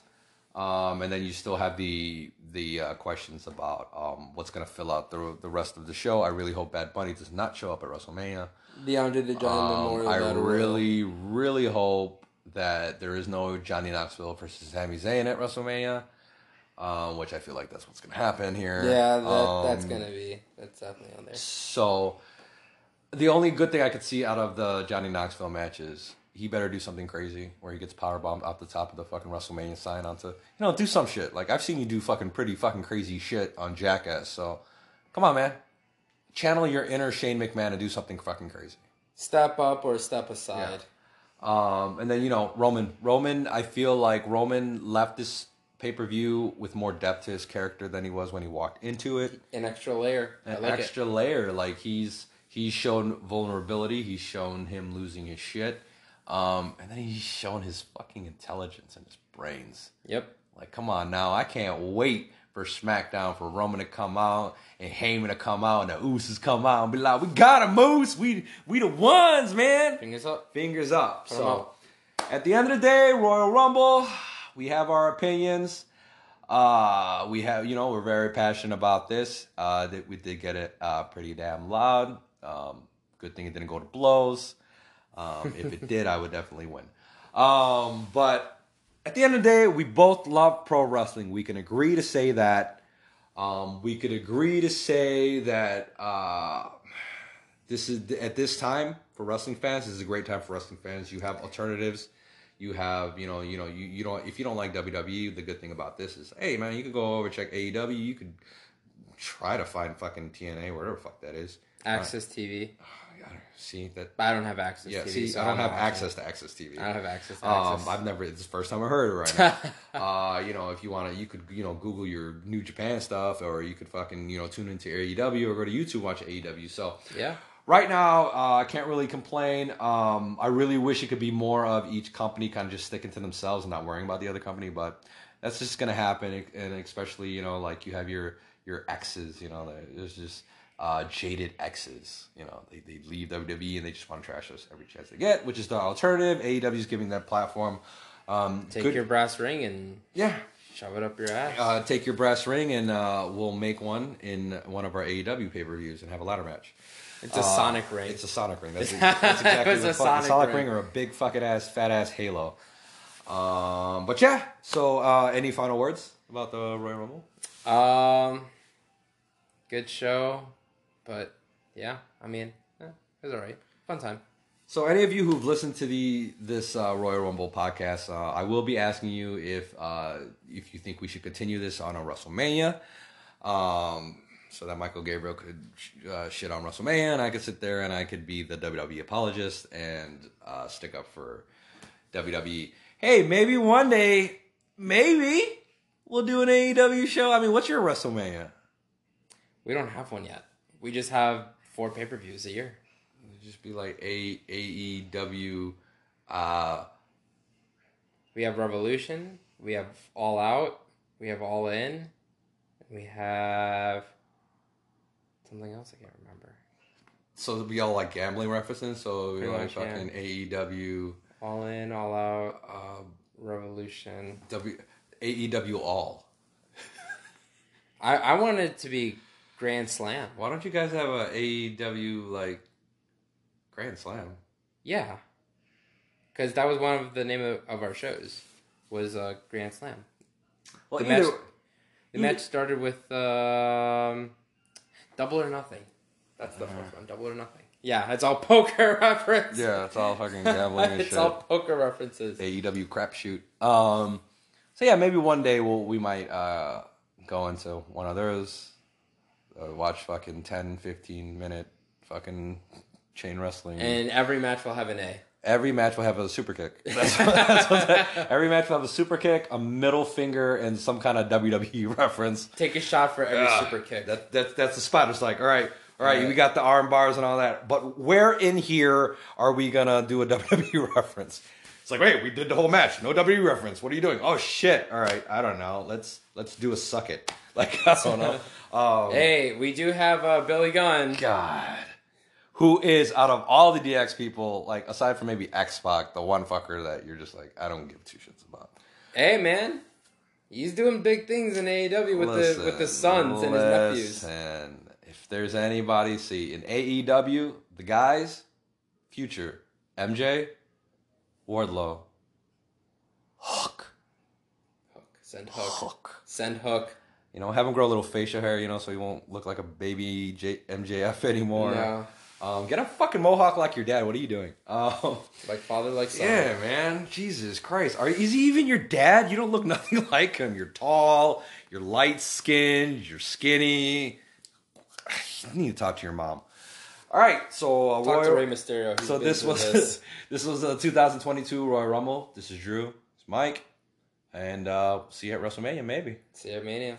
[SPEAKER 3] um, and then you still have the the uh, questions about um, what's going to fill out the the rest of the show. I really hope Bad Bunny does not show up at WrestleMania.
[SPEAKER 1] The Andre the Giant
[SPEAKER 3] Um,
[SPEAKER 1] Memorial.
[SPEAKER 3] I
[SPEAKER 1] Battle Royal.
[SPEAKER 3] really, really hope that there is no Johnny Knoxville versus Sami Zayn at WrestleMania, um, which I feel like that's what's going to happen here.
[SPEAKER 1] Yeah, that,
[SPEAKER 3] Um,
[SPEAKER 1] that's gonna be. That's definitely on there.
[SPEAKER 3] So, the only good thing I could see out of the Johnny Knoxville match is he better do something crazy where he gets power bombed off the top of the fucking WrestleMania sign onto you know do some shit. Like I've seen you do fucking pretty fucking crazy shit on Jackass. So, come on, man, channel your inner Shane McMahon and do something fucking crazy.
[SPEAKER 1] Step up or step aside.
[SPEAKER 3] Um, and then you know Roman. Roman, I feel like Roman left this pay per view with more depth to his character than he was when he walked into it.
[SPEAKER 1] An extra layer.
[SPEAKER 3] An
[SPEAKER 1] like
[SPEAKER 3] extra layer, like he's he's shown vulnerability. He's shown him losing his shit, um, and then he's showing his fucking intelligence and his brains.
[SPEAKER 1] Yep.
[SPEAKER 3] Like, come on now, I can't wait for SmackDown for Roman to come out and Heyman to come out and the Usos come out and be like, "We got a Moose. We we the ones, man."
[SPEAKER 1] Fingers up.
[SPEAKER 3] Fingers up.
[SPEAKER 1] Put
[SPEAKER 3] So,
[SPEAKER 1] up.
[SPEAKER 3] at the end of the day, Royal Rumble, we have our opinions. Uh, we have, you know, we're very passionate about this. Uh, that we did get it uh, pretty damn loud. Um, good thing it didn't go to blows. Um, if it did, I would definitely win. Um, but at the end of the day, we both love pro wrestling. We can agree to say that. Um, we could agree to say that uh, this is at this time for wrestling fans. This is a great time for wrestling fans. You have alternatives. You have, you know, you know, you, you don't if you don't like WWE, the good thing about this is, hey man, you can go over check AEW. You could try to find fucking TNA, whatever the fuck that is.
[SPEAKER 1] AXS TV.
[SPEAKER 3] I see that.
[SPEAKER 1] But I don't have access
[SPEAKER 3] Yeah,
[SPEAKER 1] TV.
[SPEAKER 3] see,
[SPEAKER 1] so
[SPEAKER 3] I don't
[SPEAKER 1] I'm
[SPEAKER 3] have
[SPEAKER 1] not watching
[SPEAKER 3] access to AXS TV.
[SPEAKER 1] I don't have access to
[SPEAKER 3] Um,
[SPEAKER 1] access.
[SPEAKER 3] I've never. It's the first time I heard it right now. uh, you know, if you want to, you could, you know, Google your New Japan stuff, or you could fucking, you know, tune into AEW or go to YouTube watch AEW. So
[SPEAKER 1] yeah.
[SPEAKER 3] right now, uh, I can't really complain. Um, I really wish it could be more of each company kind of just sticking to themselves and not worrying about the other company, but that's just gonna happen. And especially, you know, like you have your your exes. You know, there's just uh, jaded exes. You know, they, they leave WWE and they just want to trash us every chance they get, which is the alternative. AEW is giving that platform. Um,
[SPEAKER 1] Take
[SPEAKER 3] good-
[SPEAKER 1] your brass ring and
[SPEAKER 3] yeah.
[SPEAKER 1] shove it up your ass.
[SPEAKER 3] Uh, take your brass ring and uh, we'll make one in one of our AEW pay per views and have a ladder match.
[SPEAKER 1] it's a
[SPEAKER 3] Uh,
[SPEAKER 1] Sonic ring.
[SPEAKER 3] It's a Sonic ring. That's, that's exactly
[SPEAKER 1] It was a
[SPEAKER 3] fucking
[SPEAKER 1] Sonic
[SPEAKER 3] Sonic
[SPEAKER 1] ring.
[SPEAKER 3] ring. or a big fucking ass fat ass Halo. Um, but yeah. So, uh, any final words about the Royal Rumble?
[SPEAKER 1] Um, good show, but yeah, I mean, eh, it was alright. Fun time.
[SPEAKER 3] So, any of you who've listened to the this uh, Royal Rumble podcast, uh, I will be asking you if uh, if you think we should continue this on a WrestleMania, um, so that Michael Gabriel could uh, shit on WrestleMania, and I could sit there and I could be the WWE apologist and uh, stick up for WWE. Hey, maybe one day, maybe we'll do an AEW show. I mean, what's your WrestleMania?
[SPEAKER 1] We don't have one yet. We just have four pay per views a year.
[SPEAKER 3] It'd just be like a AEW. Uh,
[SPEAKER 1] We have Revolution. We have All Out. We have All In. We have something else I can't remember.
[SPEAKER 3] So it'll be all like gambling references. So it'll be
[SPEAKER 1] Pretty
[SPEAKER 3] like
[SPEAKER 1] much, yeah.
[SPEAKER 3] fucking AEW,
[SPEAKER 1] All In, All Out,
[SPEAKER 3] uh,
[SPEAKER 1] Revolution.
[SPEAKER 3] W, AEW all.
[SPEAKER 1] I, I want it to be Grand Slam.
[SPEAKER 3] Why don't you guys have a AEW like Grand Slam?
[SPEAKER 1] Yeah. Because that was one of the name of, of our shows was uh, Grand Slam.
[SPEAKER 3] Well,
[SPEAKER 1] The
[SPEAKER 3] either
[SPEAKER 1] match- The
[SPEAKER 3] Either-
[SPEAKER 1] match started with um, Double or Nothing. That's the first one. Double or Nothing. Yeah, it's all poker reference.
[SPEAKER 3] yeah, it's all fucking gambling and
[SPEAKER 1] it's
[SPEAKER 3] shit.
[SPEAKER 1] all poker references.
[SPEAKER 3] AEW crapshoot. Um, so yeah, maybe one day we'll we might uh go into one of those. Uh, watch fucking 10, 15 minute fucking chain wrestling.
[SPEAKER 1] And every match will have an A.
[SPEAKER 3] Every match will have a super kick. That's what, that's what that- every match will have a super kick, a middle finger, and some kind of WWE reference.
[SPEAKER 1] Take a shot for every super kick.
[SPEAKER 3] That, that, that's the spot. It's like, all right, all right,
[SPEAKER 1] Right.
[SPEAKER 3] we got the arm bars and all that. But where in here are we going to do a WWE reference? It's like, wait, we did the whole match. No WWE reference. What are you doing? Oh, shit. All right, I don't know. Let's let's do a suck it. Like, I don't know. Um,
[SPEAKER 1] hey, we do have uh, Billy Gunn.
[SPEAKER 3] God. Who is out of all the DX people, like aside from maybe X Pac, the one fucker that you're just like, I don't give two shits about.
[SPEAKER 1] Hey, man. He's doing big things in AEW with the with the sons and his nephews.
[SPEAKER 3] And if there's anybody, see in AEW, the guys, future MJ, Wardlow, Hook,
[SPEAKER 1] Hook. Send Hook.
[SPEAKER 3] Hook.
[SPEAKER 1] Send Hook.
[SPEAKER 3] You know, have him grow a little facial hair, you know, so he won't look like a baby J- MJF anymore.
[SPEAKER 1] No.
[SPEAKER 3] Um, get a fucking mohawk like your dad. What are you doing? Um,
[SPEAKER 1] Like father, like son.
[SPEAKER 3] Yeah, man. Jesus Christ. Are is he even your dad? You don't look nothing like him. You're tall, you're light skinned, you're skinny. You need to talk to your mom. All right, so uh,
[SPEAKER 1] Talk to
[SPEAKER 3] Royal-
[SPEAKER 1] Rey Mysterio. He's
[SPEAKER 3] so this was
[SPEAKER 1] this.
[SPEAKER 3] this. was the 2022 Royal Rumble. This is Drew. It's Mike, and uh, see you at WrestleMania maybe.
[SPEAKER 1] See ya, Mania.